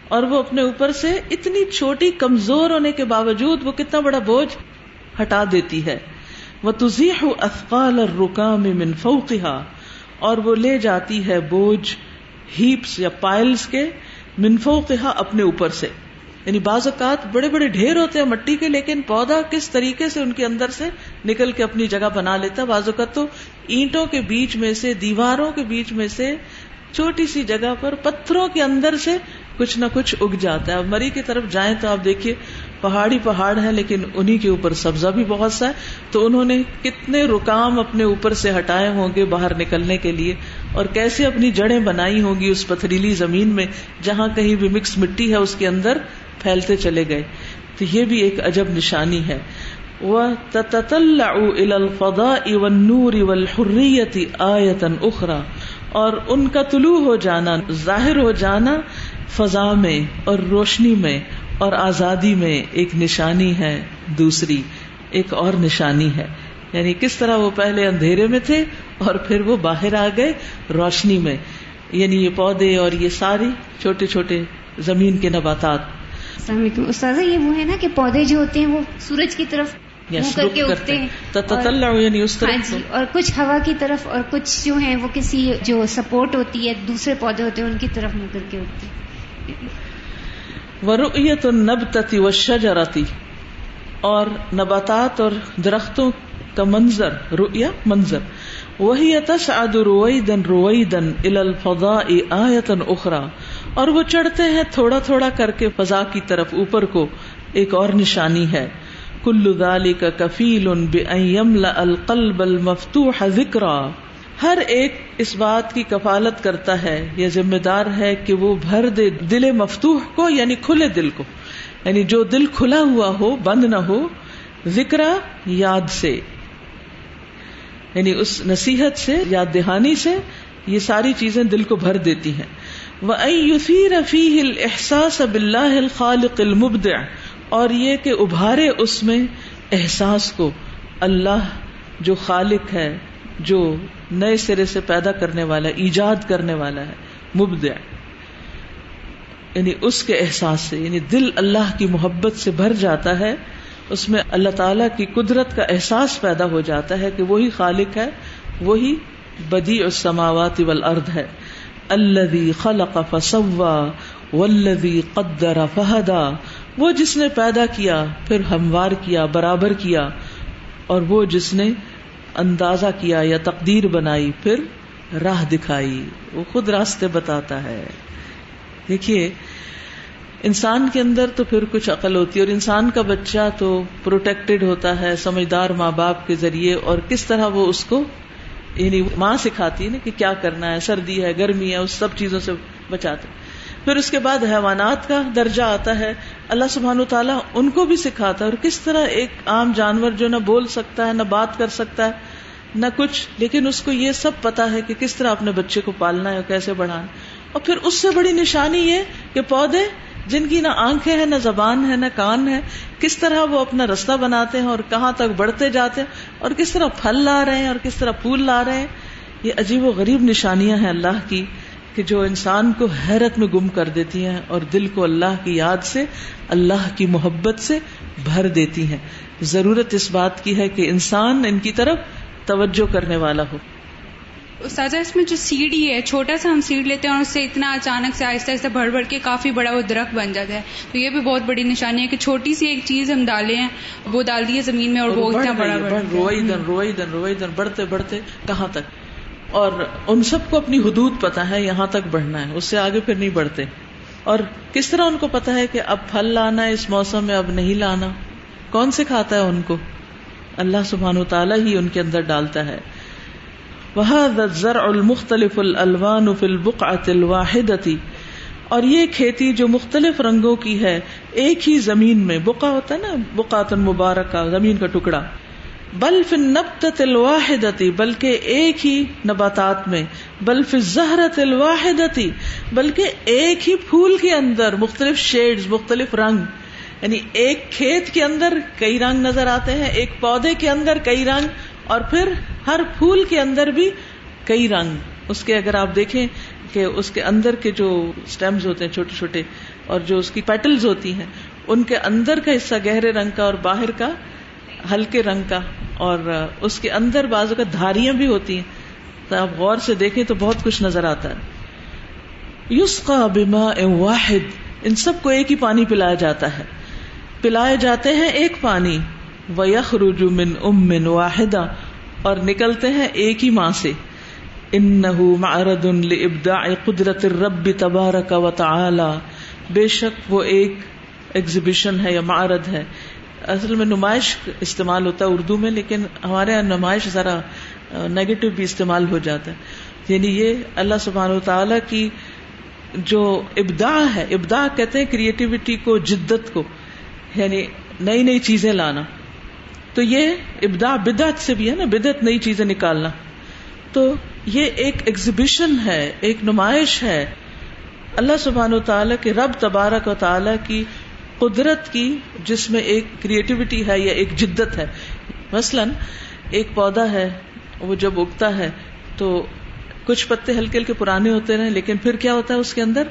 اور وہ اپنے اوپر سے اتنی چھوٹی کمزور ہونے کے باوجود وہ کتنا بڑا بوجھ ہٹا دیتی ہے۔ وہ تزیح افقال اور رکام منفوقہ اور وہ لے جاتی ہے بوجھ ہیپس یا پائلس کے منفوقہ اپنے اوپر سے۔ یعنی بعض اوقات بڑے بڑے ڈھیر ہوتے ہیں مٹی کے، لیکن پودا کس طریقے سے ان کے اندر سے نکل کے اپنی جگہ بنا لیتا ہے۔ بعض اوقات تو اینٹوں کے بیچ میں سے، دیواروں کے بیچ میں سے چھوٹی سی جگہ پر پتھروں کے اندر سے کچھ نہ کچھ اگ جاتا ہے۔ اب مری کی طرف جائیں تو آپ دیکھیے، پہاڑی پہاڑ ہے لیکن انہی کے اوپر سبزہ بھی بہت سا ہے۔ تو انہوں نے کتنے رکام اپنے اوپر سے ہٹائے ہوں گے باہر نکلنے کے لیے۔ اور کیسے اپنی جڑیں بنائی ہوں گی اس پتھریلی زمین میں جہاں کہیں بھی مکس مٹی ہے، اس کے اندر پھیلتے چلے گئے۔ تو یہ بھی ایک عجب نشانی ہے۔ وہ آیتن اخرا اور ان کا طلوع ہو جانا، ظاہر ہو جانا فضا میں اور روشنی میں اور آزادی میں ایک نشانی ہے، دوسری ایک اور نشانی ہے۔ یعنی کس طرح وہ پہلے اندھیرے میں تھے اور پھر وہ باہر آ گئے روشنی میں۔ یعنی یہ پودے اور یہ ساری چھوٹے چھوٹے زمین کے نباتات۔ السلام علیکم، استاذہ، یہ وہ ہے نا کہ پودے جو ہوتے ہیں وہ سورج کی طرف یعنی اس ہاں جی اور کچھ ہوا کی طرف اور کچھ جو ہیں وہ کسی جو سپورٹ ہوتی ہے دوسرے پودے ہوتے ہیں ان کی طرف منہ کر کے اٹھتے ہیں۔ ورؤیت النبتتی والشجرتی اور نباتات اور درختوں کا منظر رؤیا منظر۔ وہی تسعد رویدن رویدن الى الفضاء آیتا اخرى اور وہ چڑھتے ہیں تھوڑا تھوڑا کر کے فضا کی طرف اوپر کو ایک اور نشانی ہے۔ کلو دالی کا کفیل القلب المفتوح ذکر ہر ایک اس بات کی کفالت کرتا ہے، یا ذمہ دار ہے کہ وہ بھر دے دل مفتوح کو یعنی کھلے دل کو۔ یعنی جو دل کھلا ہوا ہو، بند نہ ہو، ذکر یاد سے۔ یعنی اس نصیحت سے، یاد دہانی سے یہ ساری چیزیں دل کو بھر دیتی ہیں۔ وہ رفیع احساس اب اللہ الخالق المبدع۔ اور یہ کہ ابھارے اس میں احساس کو۔ اللہ جو خالق ہے، جو نئے سرے سے پیدا کرنے والا، ایجاد کرنے والا ہے، مبدع۔ یعنی اس کے احساس سے یعنی دل اللہ کی محبت سے بھر جاتا ہے، اس میں اللہ تعالی کی قدرت کا احساس پیدا ہو جاتا ہے کہ وہی خالق ہے، وہی بدی اور سماوات والارض ہے۔ الذي خلق فسوا والذي قدر فہدا۔ وہ جس نے پیدا کیا، پھر ہموار کیا، برابر کیا، اور وہ جس نے اندازہ کیا یا تقدیر بنائی، پھر راہ دکھائی۔ وہ خود راستے بتاتا ہے۔ دیکھیے، انسان کے اندر تو پھر کچھ عقل ہوتی ہے، اور انسان کا بچہ تو پروٹیکٹڈ ہوتا ہے سمجھدار ماں باپ کے ذریعے، اور کس طرح وہ اس کو یعنی ماں سکھاتی ہے نا کہ کیا کرنا ہے، سردی ہے، گرمی ہے، اس سب چیزوں سے بچاتے پھر اس کے بعد حیوانات کا درجہ آتا ہے۔ اللہ سبحان تعالیٰ ان کو بھی سکھاتا ہے اور کس طرح ایک عام جانور جو نہ بول سکتا ہے، نہ بات کر سکتا ہے، نہ کچھ، لیکن اس کو یہ سب پتا ہے کہ کس طرح اپنے بچے کو پالنا ہے اور کیسے بڑھانا اور پھر اس سے بڑی نشانی یہ کہ پودے جن کی نہ آنکھیں ہیں، نہ زبان ہے، نہ کان ہے، کس طرح وہ اپنا رستہ بناتے ہیں اور کہاں تک بڑھتے جاتے ہیں اور کس طرح پھل لا رہے ہیں اور کس طرح پھول لا رہے ہیں۔ یہ عجیب و غریب نشانیاں ہیں اللہ کی۔ کہ جو انسان کو حیرت میں گم کر دیتی ہیں اور دل کو اللہ کی یاد سے اللہ کی محبت سے بھر دیتی ہیں۔ ضرورت اس بات کی ہے کہ انسان ان کی طرف توجہ کرنے والا ہو۔ استاذہ اس میں جو سیڑھی ہے چھوٹا سا ہم سیڑھ لیتے ہیں اور اس سے اتنا اچانک سے آہستہ آہستہ بڑھ بڑھ کے کافی بڑا وہ درخت بن جاتا ہے۔ تو یہ بھی بہت بڑی نشانی ہے کہ چھوٹی سی ایک چیز ہم ڈالے ہیں وہ ڈال دی ہے زمین میں اور وہ اتنا بڑا روئی دن روئی دن روئی دن بڑھتے بڑھتے کہاں تک؟ اور ان سب کو اپنی حدود پتا ہے، یہاں تک بڑھنا ہے، اس سے آگے پھر نہیں بڑھتے۔ اور کس طرح ان کو پتا ہے کہ اب پھل لانا ہے، اس موسم میں اب نہیں لانا؟ کون سے کھاتا ہے ان کو؟ اللہ سبحان و تعالیٰ ہی ان کے اندر ڈالتا ہے۔ الزرع المختلف الوان فی البقعة الواحدة۔ اور یہ کھیتی جو مختلف رنگوں کی ہے، ایک ہی زمین میں بقا ہوتا ہے نا بقات مبارک زمین کا ٹکڑا۔ بل فی النبتة الواحدة بلکہ ایک ہی نباتات میں، بل فی الزہرة الواحدة بلکہ ایک ہی پھول کے اندر مختلف شیڈز مختلف رنگ یعنی ایک کھیت کے اندر کئی رنگ نظر آتے ہیں، ایک پودے کے اندر کئی رنگ، اور پھر ہر پھول کے اندر بھی کئی رنگ۔ اس کے اگر آپ دیکھیں کہ اس کے اندر کے جو اسٹیمز ہوتے ہیں، چھوٹے چھوٹے، اور جو اس کی پیٹلز ہوتی ہیں، ان کے اندر کا حصہ گہرے رنگ کا اور باہر کا ہلکے رنگ کا اور اس کے اندر بازو کا دھاریاں بھی ہوتی ہیں۔ تو آپ غور سے دیکھیں تو بہت کچھ نظر آتا ہے۔ یوس کا بیما واحد، ان سب کو ایک ہی پانی پلایا جاتا ہے۔ پلائے جاتے ہیں ایک پانی۔ وَيَخْرُجُ مِنْ أُمٍّ وَاحِدَةٍ، اور نکلتے ہیں ایک ہی ماں سے۔ انه معرض لابداع قدرت الرب تبارک و تعالی بے شک وہ ایک ایگزیبیشن ہے یا معرض ہے۔ اصل میں نمائش استعمال ہوتا ہے اردو میں، لیکن ہمارے یہاں نمائش ذرا نیگیٹو بھی استعمال ہو جاتا ہے۔ یعنی یہ اللہ سبحانہ و تعالی کی جو ابداع ہے، ابداع کہتے ہیں کریٹیوٹی کو، جدت کو۔ یعنی نئی نئی چیزیں لانا۔ تو یہ ابدا بدعت سے بھی ہے نا، بدعت نئی چیزیں نکالنا۔ تو یہ ایک ایگزیبیشن ہے، ایک نمائش ہے۔ اللہ سبحان و تعالیٰ کے رب تبارک و تعالیٰ کی قدرت کی جس میں ایک کریٹیوٹی ہے یا ایک جدت ہے۔ مثلاً ایک پودا ہے، وہ جب اگتا ہے تو کچھ پتے ہلکے ہلکے پرانے ہوتے رہے لیکن پھر کیا ہوتا ہے اس کے اندر؟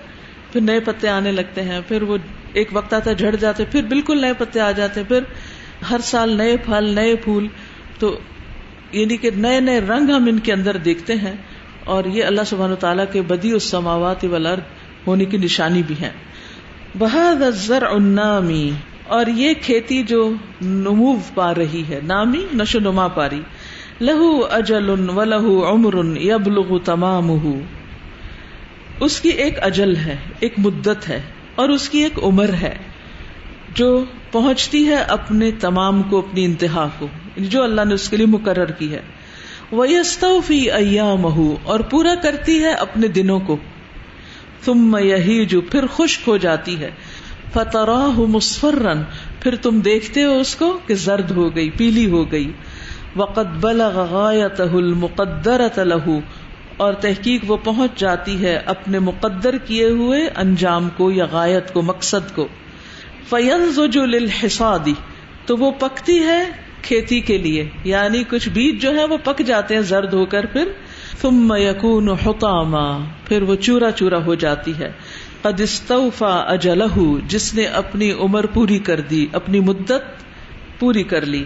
پھر نئے پتے آنے لگتے ہیں، پھر وہ ایک وقت آتا ہے جھڑ جاتے، پھر بالکل نئے پتے آ جاتے، پھر ہر سال نئے پھل، نئے پھول۔ تو یعنی کہ نئے نئے رنگ ہم ان کے اندر دیکھتے ہیں اور یہ اللہ سبحان تعالیٰ کے بدی اس سماوات والارض ہونے کی نشانی بھی ہے بہاد النامی اور یہ کھیتی جو نمو پا رہی ہے، نامی، نشو نما پاری۔ لہو اجل و لہو عمر یبلغ تمام اس کی ایک اجل ہے، ایک مدت ہے، اور اس کی ایک عمر ہے، جو پہنچتی ہے اپنے تمام کو، اپنی انتہا کو یعنی جو اللہ نے اس کے لیے مقرر کی ہے۔ وَيَسْتَوْفِي أَيَّامَهُ، اور پورا کرتی ہے اپنے دنوں کو۔ ثم یہیج، پھر خشک ہو جاتی ہے۔ فتراہ مصفرن پھر تم دیکھتے ہو اس کو کہ زرد ہو گئی، پیلی ہو گئی۔ وقت بلغ غایتہ المقدرۃ له اور تحقیق وہ پہنچ جاتی ہے اپنے مقدر کیے ہوئے انجام کو یا غایت کو، مقصد کو۔ فینزج للحصاد، تو وہ پکتی ہے کھیتی کے لیے۔ یعنی کچھ بیج جو ہے وہ پک جاتے ہیں زرد ہو کر، پھر ثم یکون حطاما، پھر وہ چورا چورا ہو جاتی ہے۔ قد استوفا اجلہ جس نے اپنی عمر پوری کر دی، اپنی مدت پوری کر لی۔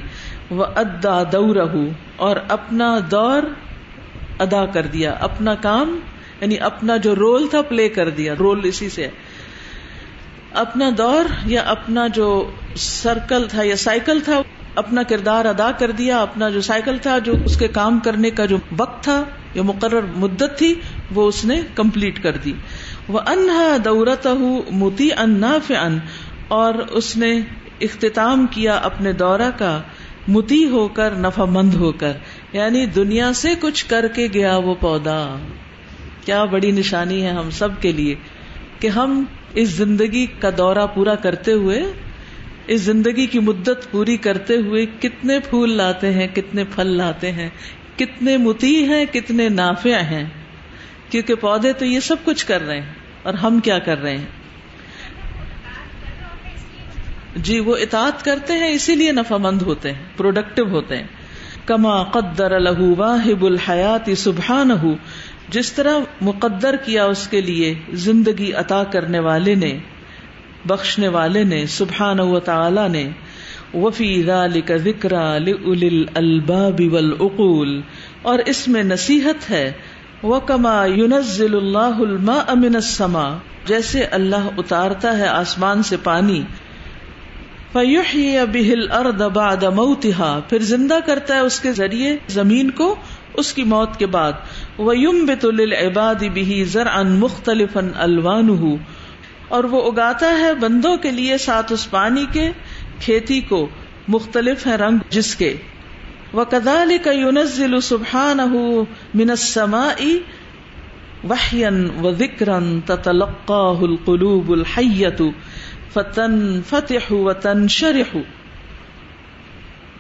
وہ ادا دورہ اور اپنا دور ادا کر دیا، اپنا کام یعنی اپنا جو رول تھا، پلے کر دیا۔ رول اسی سے۔ اپنا دور یا اپنا جو سرکل تھا یا سائیکل تھا، اپنا کردار ادا کر دیا، اپنا جو سائیکل تھا، جو اس کے کام کرنے کا جو وقت تھا یا مقرر مدت تھی، وہ اس نے کمپلیٹ کر دی۔ وہ انہا دورت موتی ان ان اور اس نے اختتام کیا اپنے دورہ کا متی ہو کر، نفع مند ہو کر۔ یعنی دنیا سے کچھ کر کے گیا وہ پودا۔ کیا بڑی نشانی ہے ہم سب کے لیے کہ ہم اس زندگی کا دورہ پورا کرتے ہوئے، اس زندگی کی مدت پوری کرتے ہوئے کتنے پھول لاتے ہیں، کتنے پھل لاتے ہیں کتنے متی ہیں، کتنے نافع ہیں۔ کیونکہ پودے تو یہ سب کچھ کر رہے ہیں، اور ہم کیا کر رہے ہیں؟ جی وہ اطاعت کرتے ہیں، اسی لیے نفع مند ہوتے ہیں پروڈکٹیو ہوتے ہیں۔ کما قدر لہو واہب الحیات سبحان جس طرح مقدر کیا اس کے لیے زندگی عطا کرنے والے نے، بخشنے والے نے سبحان و تعالی نے وفی ذالک ذکر الباب والعقول اور اس میں نصیحت ہے وہ کما اللہ الماء من السماء، جیسے اللہ اتارتا ہے آسمان سے پانی بِهِ الْأَرْضَ بَعْدَ مَوْتِهَا، پھر زندہ کرتا ہے اس کے ذریعے زمین کو اس کی موت کے بعد، وَيُنبِتُ لِلْعِبَادِ بِهِ زَرْعًا مُخْتَلِفًا أَلْوَانُهُ، اور وہ اگاتا ہے بندوں کے لیے ساتھ اس پانی کے کھیتی کو مختلف ہے رنگ جس کے۔ وہ کدال وَكَذَلِكَ يُنَزِّلُ سُبْحَانَهُ مِنَ السَّمَاءِ وَحْيًا وَذِكْرًا تَتَلَقَّاهُ الْقُلُوبُ الْحَيَّةُ فتن فتح وطن شرح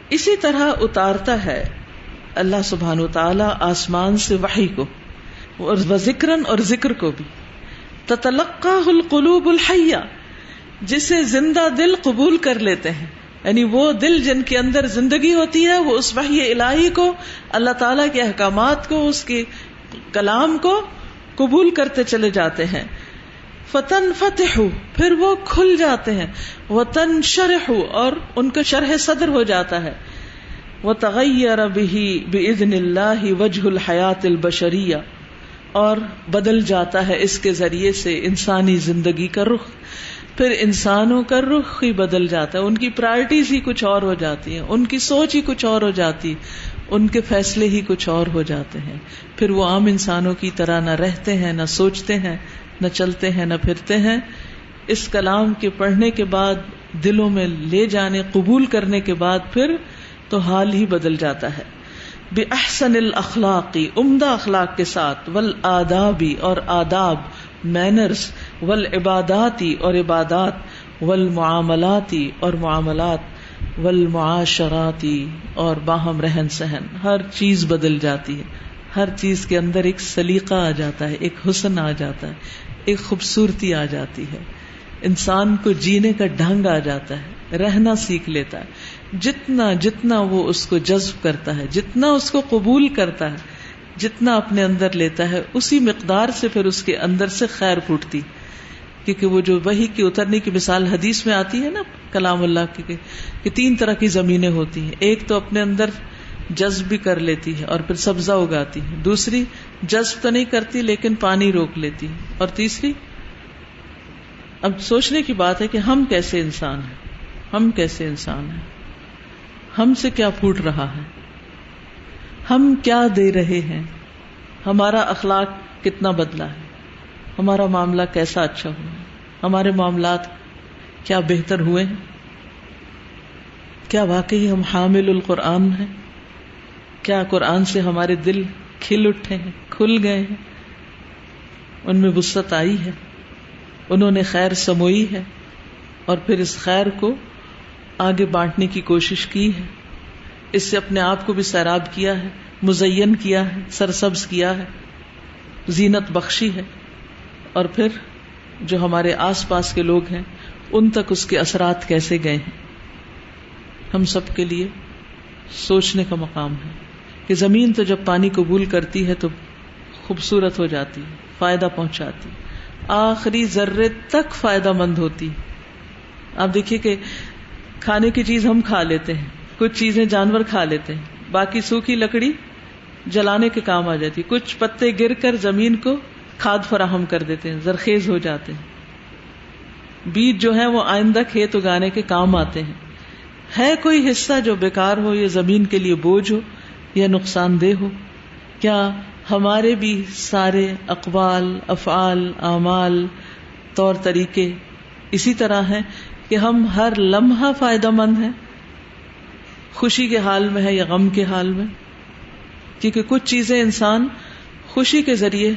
اسی طرح اتارتا ہے اللہ سبحان تعالی آسمان سے وحی کو اور ذکر اور ذکر کو بھی۔ تتلقا القلوب الحیا جسے زندہ دل قبول کر لیتے ہیں۔ یعنی وہ دل جن کے اندر زندگی ہوتی ہے، وہ اس وحی الہی کو، اللہ تعالی کے احکامات کو، اس کے کلام کو قبول کرتے چلے جاتے ہیں۔ فتن فتح پھر وہ کھل جاتے ہیں۔ وہ تن شرح اور ان کا شرح صدر ہو جاتا ہے۔ وہ تغیر بزن اللہ وجہ الحیات البشریہ اور بدل جاتا ہے اس کے ذریعے سے انسانی زندگی کا رخ۔ پھر انسانوں کا رخ ہی بدل جاتا ہے، ان کی پرائرٹیز ہی کچھ اور ہو جاتی ہیں، ان کی سوچ ہی کچھ اور ہو جاتی، ان کے فیصلے ہی کچھ اور ہو جاتے ہیں۔ پھر وہ عام انسانوں کی طرح نہ رہتے ہیں، نہ سوچتے ہیں، نہ چلتے ہیں، نہ پھرتے ہیں۔ اس کلام کے پڑھنے کے بعد، دلوں میں لے جانے، قبول کرنے کے بعد پھر تو حال ہی بدل جاتا ہے۔ بے احسن الاخلاقی عمدہ اخلاق کے ساتھ ول آدابی اور آداب مینرس ول عباداتی اور عبادات ول معاملاتی اور معاملات ول معاشراتی اور باہم رہن سہن۔ ہر چیز بدل جاتی ہے۔ ہر چیز کے اندر ایک سلیقہ آ جاتا ہے، ایک حسن آ جاتا ہے، ایک خوبصورتی آ جاتی ہے۔ انسان کو جینے کا ڈھنگ آ جاتا ہے، رہنا سیکھ لیتا ہے۔ جتنا جتنا وہ اس کو جذب کرتا ہے، جتنا اس کو قبول کرتا ہے، جتنا اپنے اندر لیتا ہے، اسی مقدار سے پھر اس کے اندر سے خیر پھوٹتی۔ کیونکہ وہ جو وہی کی اترنے کی مثال حدیث میں آتی ہے نا کلام اللہ کی کہ تین طرح کی زمینیں ہوتی ہیں۔ ایک تو اپنے اندر جذب بھی کر لیتی ہے اور پھر سبزہ اگاتی ہے۔ دوسری، جذب تو نہیں کرتی لیکن پانی روک لیتی ہے۔ اور تیسری، اب سوچنے کی بات ہے کہ ہم کیسے انسان ہیں؟ ہم کیسے انسان ہیں؟ ہم سے کیا پھوٹ رہا ہے؟ ہم کیا دے رہے ہیں؟ ہمارا اخلاق کتنا بدلا ہے؟ ہمارا معاملہ کیسا اچھا ہوا؟ ہمارے معاملات کیا بہتر ہوئے ہیں؟ کیا واقعی ہم حامل القرآن ہیں؟ کیا قرآن سے ہمارے دل کھل اٹھے ہیں، کھل گئے ہیں؟ ان میں وسط آئی ہے؟ انہوں نے خیر سموئی ہے؟ اور پھر اس خیر کو آگے بانٹنے کی کوشش کی ہے؟ اس سے اپنے آپ کو بھی سیراب کیا ہے، مزین کیا ہے، سرسبز کیا ہے؟ زینت بخشی ہے؟ اور پھر جو ہمارے آس پاس کے لوگ ہیں، ان تک اس کے اثرات کیسے گئے ہیں؟ ہم سب کے لیے سوچنے کا مقام ہے کہ زمین تو جب پانی قبول کرتی ہے تو خوبصورت ہو جاتی فائدہ پہنچاتی آخری ذرے تک فائدہ مند ہوتی آپ دیکھیے کہ کھانے کی چیز ہم کھا لیتے ہیں، کچھ چیزیں جانور کھا لیتے ہیں، باقی سوکھی لکڑی جلانے کے کام آ جاتی کچھ پتے گر کر زمین کو کھاد فراہم کر دیتے ہیں، زرخیز ہو جاتے ہیں۔ بیج جو ہے وہ آئندہ کھیت اگانے کے کام آتے ہیں۔ ہے کوئی حصہ جو بیکار ہو یا زمین کے لیے بوجھ ہو یا نقصان دہ ہو؟ کیا ہمارے بھی سارے اقوال، افعال، اعمال، طور طریقے اسی طرح ہیں کہ ہم ہر لمحہ فائدہ مند ہیں؟ خوشی کے حال میں ہے یا غم کے حال میں؟ کیونکہ کچھ چیزیں انسان خوشی کے ذریعے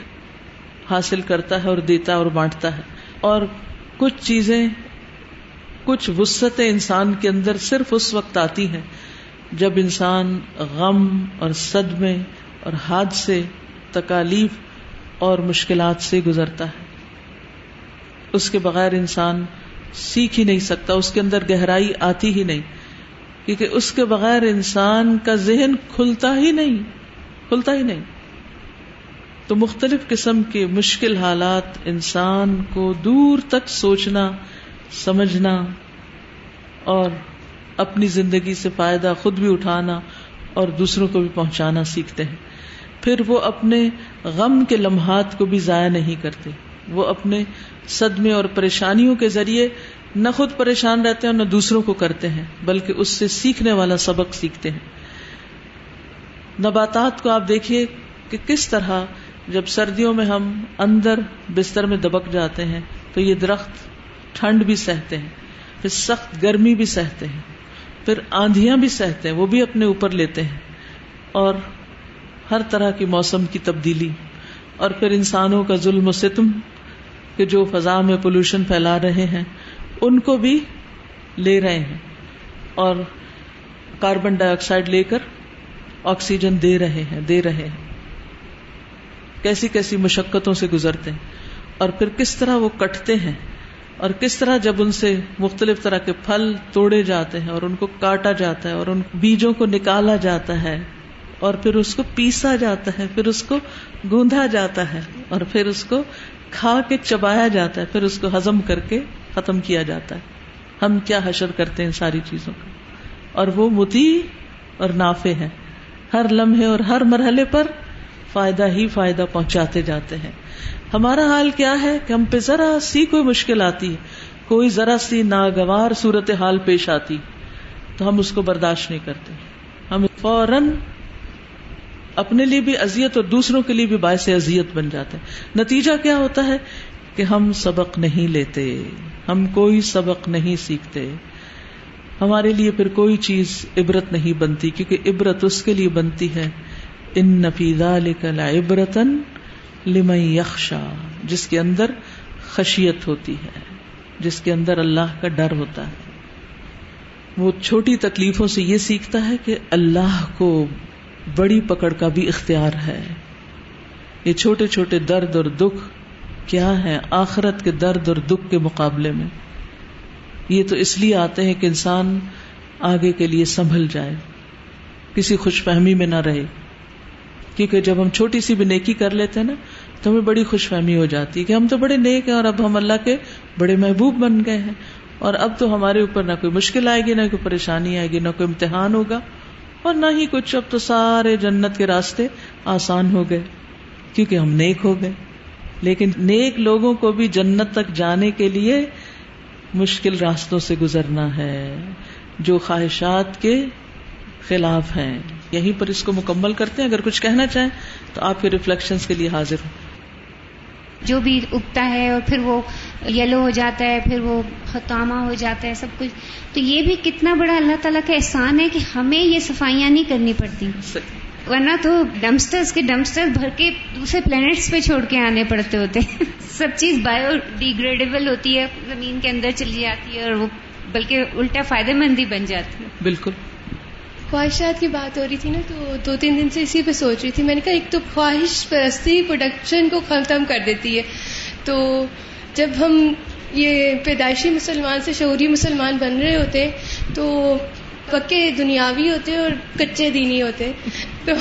حاصل کرتا ہے اور دیتا اور بانٹتا ہے اور کچھ چیزیں، کچھ وسطیں انسان کے اندر صرف اس وقت آتی ہیں جب انسان غم اور صدمے اور حادثے، تکالیف اور مشکلات سے گزرتا ہے۔ اس کے بغیر انسان سیکھ ہی نہیں سکتا، اس کے اندر گہرائی آتی ہی نہیں۔ کیونکہ اس کے بغیر انسان کا ذہن کھلتا ہی نہیں، کھلتا ہی نہیں۔ تو مختلف قسم کے مشکل حالات انسان کو دور تک سوچنا، سمجھنا اور اپنی زندگی سے فائدہ خود بھی اٹھانا اور دوسروں کو بھی پہنچانا سیکھتے ہیں۔ پھر وہ اپنے غم کے لمحات کو بھی ضائع نہیں کرتے۔ وہ اپنے صدمے اور پریشانیوں کے ذریعے نہ خود پریشان رہتے ہیں اور نہ دوسروں کو کرتے ہیں، بلکہ اس سے سیکھنے والا سبق سیکھتے ہیں۔ نباتات کو آپ دیکھیے کہ کس طرح جب سردیوں میں ہم اندر بستر میں دبک جاتے ہیں تو یہ درخت ٹھنڈ بھی سہتے ہیں، پھر سخت گرمی بھی سہتے ہیں، پھر آندیاں بھی سہتے ہیں، وہ بھی اپنے اوپر لیتے ہیں، اور ہر طرح کی موسم کی تبدیلی، اور پھر انسانوں کا ظلم و ستم کہ جو فضا میں پولوشن پھیلا رہے ہیں، ان کو بھی لے رہے ہیں، اور کاربن ڈائی آکسائڈ لے کر آکسیجن دے رہے ہیں، دے رہے ہیں۔ کیسی کیسی مشقتوں سے گزرتے ہیں اور پھر کس طرح وہ کٹتے ہیں اور کس طرح جب ان سے مختلف طرح کے پھل توڑے جاتے ہیں اور ان کو کاٹا جاتا ہے اور ان بیجوں کو نکالا جاتا ہے اور پھر اس کو پیسا جاتا ہے، پھر اس کو گوندا جاتا ہے اور پھر اس کو کھا کے چبایا جاتا ہے، پھر اس کو ہزم کر کے ختم کیا جاتا ہے۔ ہم کیا حشر کرتے ہیں ساری چیزوں کا؟ اور وہ متی اور نافے ہیں۔ ہر لمحے اور ہر مرحلے پر فائدہ ہی فائدہ پہنچاتے جاتے ہیں۔ ہمارا حال کیا ہے کہ ہم پہ ذرا سی کوئی مشکل آتی ہے کوئی ذرا سی ناگوار صورت حال پیش آتی، تو ہم اس کو برداشت نہیں کرتے۔ ہم فوراً اپنے لیے بھی اذیت اور دوسروں کے لیے بھی باعث اذیت بن جاتے ہیں۔ نتیجہ کیا ہوتا ہے کہ ہم سبق نہیں لیتے، ہم کوئی سبق نہیں سیکھتے۔ ہمارے لیے پھر کوئی چیز عبرت نہیں بنتی، کیونکہ عبرت اس کے لیے بنتی ہے ان نفیزہ عبرتن لمن یخشا، جس کے اندر خشیت ہوتی ہے، جس کے اندر اللہ کا ڈر ہوتا ہے۔ وہ چھوٹی تکلیفوں سے یہ سیکھتا ہے کہ اللہ کو بڑی پکڑ کا بھی اختیار ہے۔ یہ چھوٹے چھوٹے درد اور دکھ کیا ہے آخرت کے درد اور دکھ کے مقابلے میں؟ یہ تو اس لیے آتے ہیں کہ انسان آگے کے لیے سنبھل جائے، کسی خوش فہمی میں نہ رہے۔ کیونکہ جب ہم چھوٹی سی بھی نیکی کر لیتے ہیں نا، تو ہمیں بڑی خوش فہمی ہو جاتی ہے کہ ہم تو بڑے نیک ہیں اور اب ہم اللہ کے بڑے محبوب بن گئے ہیں۔ اور اب تو ہمارے اوپر نہ کوئی مشکل آئے گی، نہ کوئی پریشانی آئے گی، نہ کوئی امتحان ہوگا۔ اور نہ ہی کچھ، اب تو سارے جنت کے راستے آسان ہو گئے کیونکہ ہم نیک ہو گئے۔ لیکن نیک لوگوں کو بھی جنت تک جانے کے لیے مشکل راستوں سے گزرنا ہے، جو خواہشات کے خلاف ہیں۔ یہیں پر اس کو مکمل کرتے ہیں اگر کچھ کہنا چاہیں تو آپ کے ریفلیکشن کے لیے حاضر ہوں۔ جو بھی اگتا ہے اور پھر وہ یلو ہو جاتا ہے پھر وہ خطامہ ہو جاتا ہے سب کچھ۔ تو یہ بھی کتنا بڑا اللہ تعالیٰ کا احسان ہے کہ ہمیں یہ صفائیاں نہیں کرنی پڑتی۔ ورنہ تو ڈمپسٹرز کے ڈمپسٹر بھر کے دوسرے پلانٹس پہ چھوڑ کے آنے پڑتے ہوتے ہیں۔ سب چیز بایو ڈیگریڈیبل ہوتی ہے زمین کے اندر چلی جاتی ہے اور وہ بلکہ الٹا فائدہ مند ہی بن جاتی ہے۔ بالکل۔ خواہشات کی بات ہو رہی تھی نا، تو دو تین دن سے اسی پہ سوچ رہی تھی۔ میں نے کہا، ایک تو خواہش پرستی پروڈکشن کو ختم کر دیتی ہے۔ تو جب ہم یہ پیدائشی مسلمان سے شعوری مسلمان بن رہے ہوتے، تو پکے دنیاوی ہوتے اور کچے دینی ہوتے۔ تو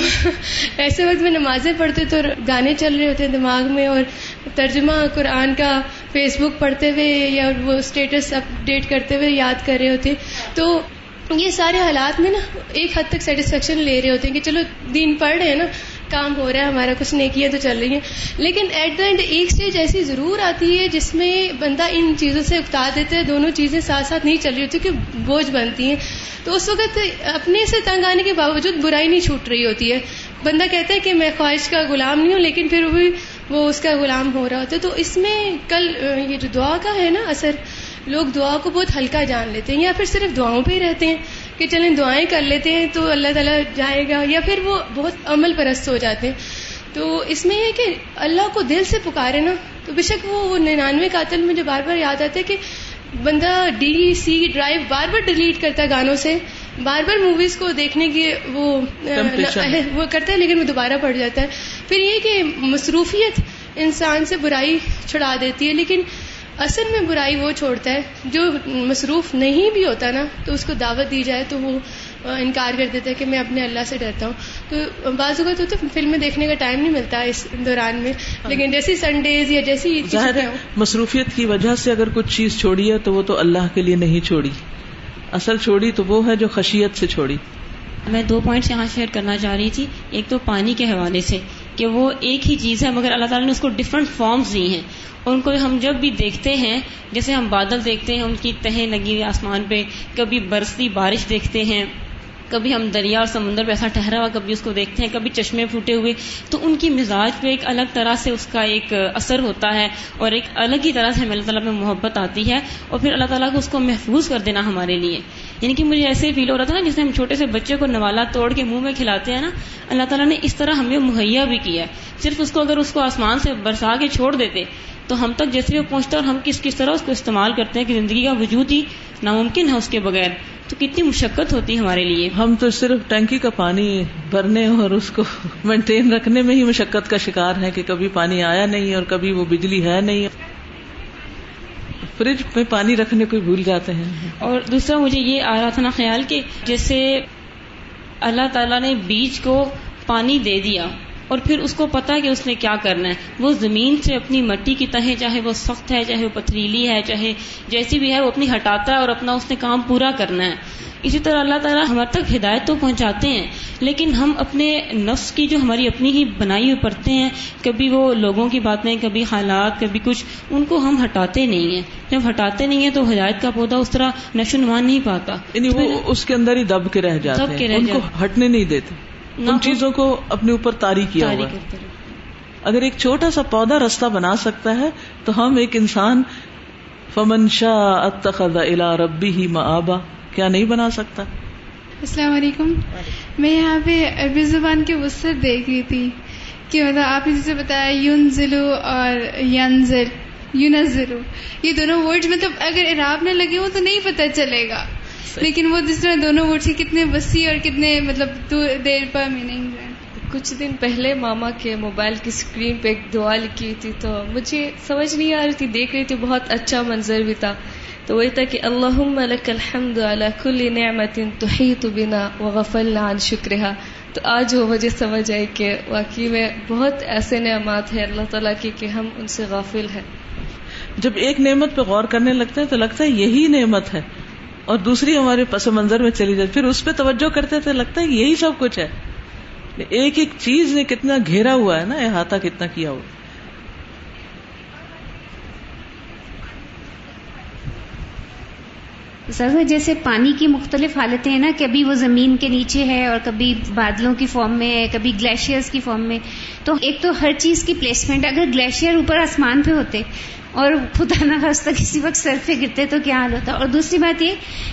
ایسے وقت میں نمازیں پڑھتے تو گانے چل رہے ہوتے دماغ میں اور ترجمہ قرآن کا فیس بک پڑھتے ہوئے یا وہ اسٹیٹس اپڈیٹ کرتے ہوئے یاد کر رہے ہوتے۔ تو یہ سارے حالات میں نا ایک حد تک سیٹسفیکشن لے رہے ہوتے ہیں کہ چلو دین پڑھ رہے ہیں نا، کام ہو رہا ہے، ہمارا کچھ نیکیاں تو چل رہی ہیں۔ لیکن ایٹ دا اینڈ ایک اسٹیج ایسی ضرور آتی ہے جس میں بندہ ان چیزوں سے اکتا دیتا ہے، دونوں چیزیں ساتھ ساتھ نہیں چل رہی ہوتی کہ بوجھ بنتی ہیں۔ تو اس وقت اپنے سے تنگ آنے کے باوجود برائی نہیں چھوٹ رہی ہوتی ہے۔ بندہ کہتا ہے کہ میں خواہش کا غلام نہیں ہوں، لیکن پھر بھی وہ اس کا غلام ہو رہا ہوتا ہے۔ تو اس میں کل یہ جو دعا کا ہے نا اثر لوگ دعا کو بہت ہلکا جان لیتے ہیں یا پھر صرف دعاؤں پہ ہی رہتے ہیں کہ چلیں دعائیں کر لیتے ہیں تو اللہ تعالیٰ جائے گا یا پھر وہ بہت عمل پرست ہو جاتے ہیں۔ تو اس میں یہ کہ اللہ کو دل سے پکارے نا تو بے شک وہ ننانوے قاتل مجھے بار بار یاد آتا ہے کہ بندہ ڈی سی ڈرائیو بار بار ڈیلیٹ کرتا ہے گانوں سے بار بار موویز کو دیکھنے کی وہ وہ کرتا ہے لیکن وہ دوبارہ پڑ جاتا ہے۔ پھر یہ کہ مصروفیت انسان سے برائی چھڑا دیتی ہے لیکن اصل میں برائی وہ چھوڑتا ہے جو مصروف نہیں بھی ہوتا نا تو اس کو دعوت دی جائے تو وہ انکار کر دیتا ہے کہ میں اپنے اللہ سے ڈرتا ہوں۔ تو بعض اوقات تو فلمیں دیکھنے کا ٹائم نہیں ملتا اس دوران میں۔ لیکن جیسی سنڈیز یا جیسی مصروفیت کی وجہ سے اگر کچھ چیز چھوڑی ہے تو وہ تو اللہ کے لیے نہیں چھوڑی۔ اصل چھوڑی تو وہ ہے جو خشیت سے چھوڑی۔ میں دو پوائنٹس یہاں شیئر کرنا چاہ رہی تھی۔ ایک تو پانی کے حوالے سے۔ کہ وہ ایک ہی چیز ہے، مگر اللہ تعالیٰ نے اس کو ڈفرنٹ فارمز دی ہیں۔ اور ان کو ہم جب بھی دیکھتے ہیں، جیسے ہم بادل دیکھتے ہیں، ان کی تہیں لگی ہوئی آسمان پہ، کبھی برستی بارش دیکھتے ہیں، کبھی ہم دریا اور سمندر پہ ایسا ٹھہرا ہوا کبھی اس کو دیکھتے ہیں، کبھی چشمے پھوٹے ہوئے، تو ان کی مزاج پہ ایک الگ طرح سے اس کا ایک اثر ہوتا ہے اور ایک الگ ہی طرح سے ہمیں اللہ تعالیٰ پہ محبت آتی ہے اور پھر اللہ تعالیٰ کو اس کو محفوظ کر دینا ہمارے لیے۔ یعنی کہ مجھے ایسے فیل ہو رہا تھا نا جسے ہم چھوٹے سے بچے کو نوالا توڑ کے منہ میں کھلاتے ہیں نا، اللہ تعالیٰ نے اس طرح ہمیں مہیا بھی کیا ہے۔ صرف اس کو اگر اس کو آسمان سے برسا کے چھوڑ دیتے، تو ہم تک جیسے وہ پہنچتا اور ہم کس کس طرح اس کو استعمال کرتے ہیں کہ زندگی کا وجود ہی ناممکن ہے اس کے بغیر۔ تو کتنی مشقت ہوتی ہے ہمارے لیے۔ ہم تو صرف ٹینکی کا پانی بھرنے اور اس کو مینٹین رکھنے میں ہی مشقت کا شکار ہے کہ کبھی پانی آیا نہیں اور کبھی وہ بجلی ہے نہیں۔ فریج میں پانی رکھنے کو بھول جاتے ہیں۔ اور دوسرا مجھے یہ آ رہا تھا نا خیال کہ جیسے اللہ تعالیٰ نے بیج کو پانی دے دیا۔ اور پھر اس کو پتا کہ اس نے کیا کرنا ہے۔ وہ زمین سے اپنی مٹی کی تہیں چاہے وہ سخت ہے چاہے وہ پتھریلی ہے چاہے جیسی بھی ہے وہ اپنی ہٹاتا ہے اور اپنا اس نے کام پورا کرنا ہے۔ اسی طرح اللہ تعالیٰ ہمارے تک ہدایت تو پہنچاتے ہیں۔ لیکن ہم اپنے نفس کی جو ہماری اپنی ہی بنائی ہوئی پڑھتے ہیں کبھی وہ لوگوں کی باتیں کبھی حالات کبھی کچھ ان کو ہم ہٹاتے نہیں ہیں۔ جب ہٹاتے نہیں ہیں تو ہدایت کا پودا اس طرح نشو نمان نہیں پاتا۔ یعنی وہ اس کے اندر ہی دب کے رہ جاتے ہیں ان کو ہٹنے نہیں دیتے۔ ان چیزوں کو اپنے اوپر تاری کیا ہوا اگر ایک چھوٹا سا پودا رستہ بنا سکتا ہے تو ہم ایک انسان فمن شاہ اتخذ الى ربی ہی معابا کیا نہیں بنا سکتا؟ السلام علیکم۔ میں یہاں پہ عربی زبان کے وسط دیکھ رہی تھی کہ مطلب آپ نے جسے بتایا یون ضلع اور ینزل یونزلو یہ دونوں ورڈ مطلب اگر عراب نہ لگے ہو تو نہیں پتہ چلے گا۔ لیکن وہ جس طرح دونوں ورڈ کی کتنے وسیع اور کتنے مطلب دیر پر میننگ ہے کچھ دن پہلے ماما کے موبائل کی اسکرین پہ ایک دعا لکھی تھی تو مجھے سمجھ نہیں آ رہی تھی دیکھ رہی تھی بہت اچھا منظر بھی تھا۔ تو وہی تھا کہ اللہ لك الحمد على كل نعمت تحيط بنا وغفلنا عن شکرها تو آج وہ مجھے سمجھ آئی کہ واقعی میں بہت ایسے نعمات ہیں اللہ تعالیٰ کی کہ ہم ان سے غافل ہیں۔ جب ایک نعمت پہ غور کرنے لگتے ہیں تو لگتا ہے یہی نعمت ہے۔ اور دوسری ہمارے پس منظر میں چلی جاتی پھر اس پہ توجہ کرتے تو لگتا ہے یہی سب کچھ ہے۔ ایک ایک چیز نے کتنا گھیرا ہوا ہے نا، احاطہ کتنا کیا ہوا۔ سر جیسے پانی کی مختلف حالتیں ہیں نا کبھی وہ زمین کے نیچے ہے اور کبھی بادلوں کی فارم میں ہے، کبھی گلیشیئرز کی فارم میں۔ تو ایک تو ہر چیز کی پلیسمنٹ اگر گلیشیئر اوپر آسمان پہ ہوتے اور خدا نہ خاصہ کسی وقت سر پہ گرتے تو کیا حال ہوتا؟ اور دوسری بات یہ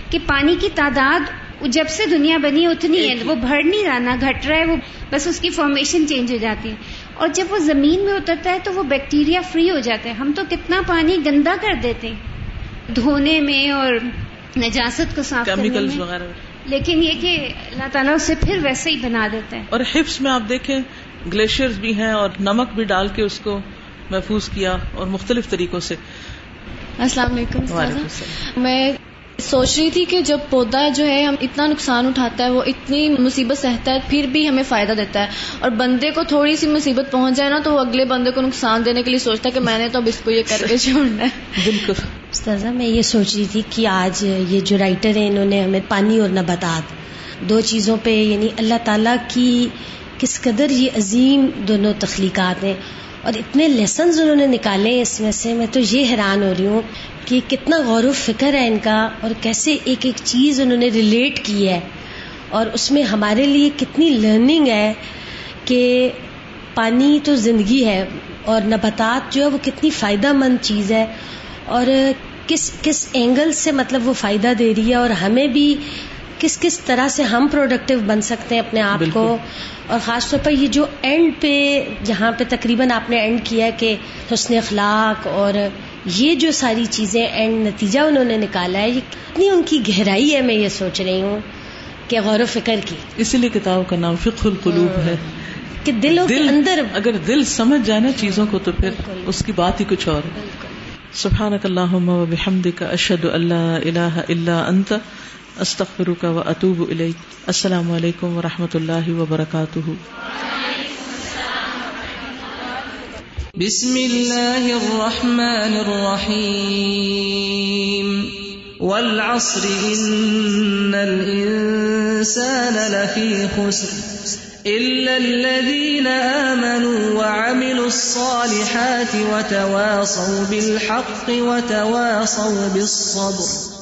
کہ پانی کی تعداد جب سے دنیا بنی ہے اتنی ہے وہ بڑھ نہیں رہا نہ گھٹ رہا ہے وہ بس اس کی فارمیشن چینج ہو جاتی ہے۔ اور جب وہ زمین میں اترتا ہے تو وہ بیکٹیریا فری ہو جاتا ہے ہم تو کتنا پانی گندا کر دیتے ہیں۔ دھونے میں اور نجاست کو صاف کرنے میں۔ وغیرہ۔ لیکن یہ کہ اللہ تعالیٰ اسے پھر ویسے ہی بنا دیتا ہے۔ اور حفظ میں آپ دیکھیں گلیشیئر بھی ہیں اور نمک بھی ڈال کے اس کو محفوظ کیا اور مختلف طریقوں سے۔ السلام علیکم میں سوچ رہی تھی کہ جب پودا جو ہے ہم اتنا نقصان اٹھاتا ہے وہ اتنی مصیبت سہتا ہے پھر بھی ہمیں فائدہ دیتا ہے۔ اور بندے کو تھوڑی سی مصیبت پہنچ جائے نا تو وہ اگلے بندے کو نقصان دینے کے لیے سوچتا ہے کہ میں نے تو اب اس کو یہ کر کے چھوڑنا ہے۔ بالکل۔ استاذہ میں یہ سوچ رہی تھی کہ آج یہ جو رائٹر ہیں انہوں نے ہمیں پانی اور نباتات دو چیزوں پہ یعنی اللہ تعالیٰ کی کس قدر یہ عظیم دونوں تخلیقات ہیں۔ اور اتنے لیسنز انہوں نے نکالے اس میں سے، میں تو یہ حیران ہو رہی ہوں کہ کتنا غور و فکر ہے ان کا اور کیسے ایک ایک چیز انہوں نے ریلیٹ کی ہے۔ اور اس میں ہمارے لیے کتنی لرننگ ہے کہ پانی تو زندگی ہے اور نباتات جو ہے وہ کتنی فائدہ مند چیز ہے۔ اور کس کس اینگل سے مطلب وہ فائدہ دے رہی ہے اور ہمیں بھی کس کس طرح سے ہم پروڈکٹیو بن سکتے ہیں اپنے آپ کو؟ اور خاص طور پر یہ جو اینڈ پہ جہاں پہ تقریباً آپ نے اینڈ کیا کہ حسن اخلاق اور یہ جو ساری چیزیں اینڈ نتیجہ انہوں نے نکالا ہے یہ کتنی ان کی گہرائی ہے میں یہ سوچ رہی ہوں کہ غور و فکر کی۔ اسی لیے کتاب کا نام فقہ القلوب ہے۔ کہ دلوں کے اندر۔ اگر دل سمجھ جائے نا چیزوں کو تو پھر اس کی بات ہی کچھ اور ہے۔ سبحانک اللہم و بحمدک اشہد اللہ الہ الا انت استغفرک و اتوب السلام علیکم و رحمۃ اللہ وبرکاتہ۔ بسم اللہ الرحمن الرحیم۔ والعصر ان الانسان لفی خسر۔ الا الذين آمنوا وعملوا الصالحات وتواصوا بالحق وتواصوا بالصبر۔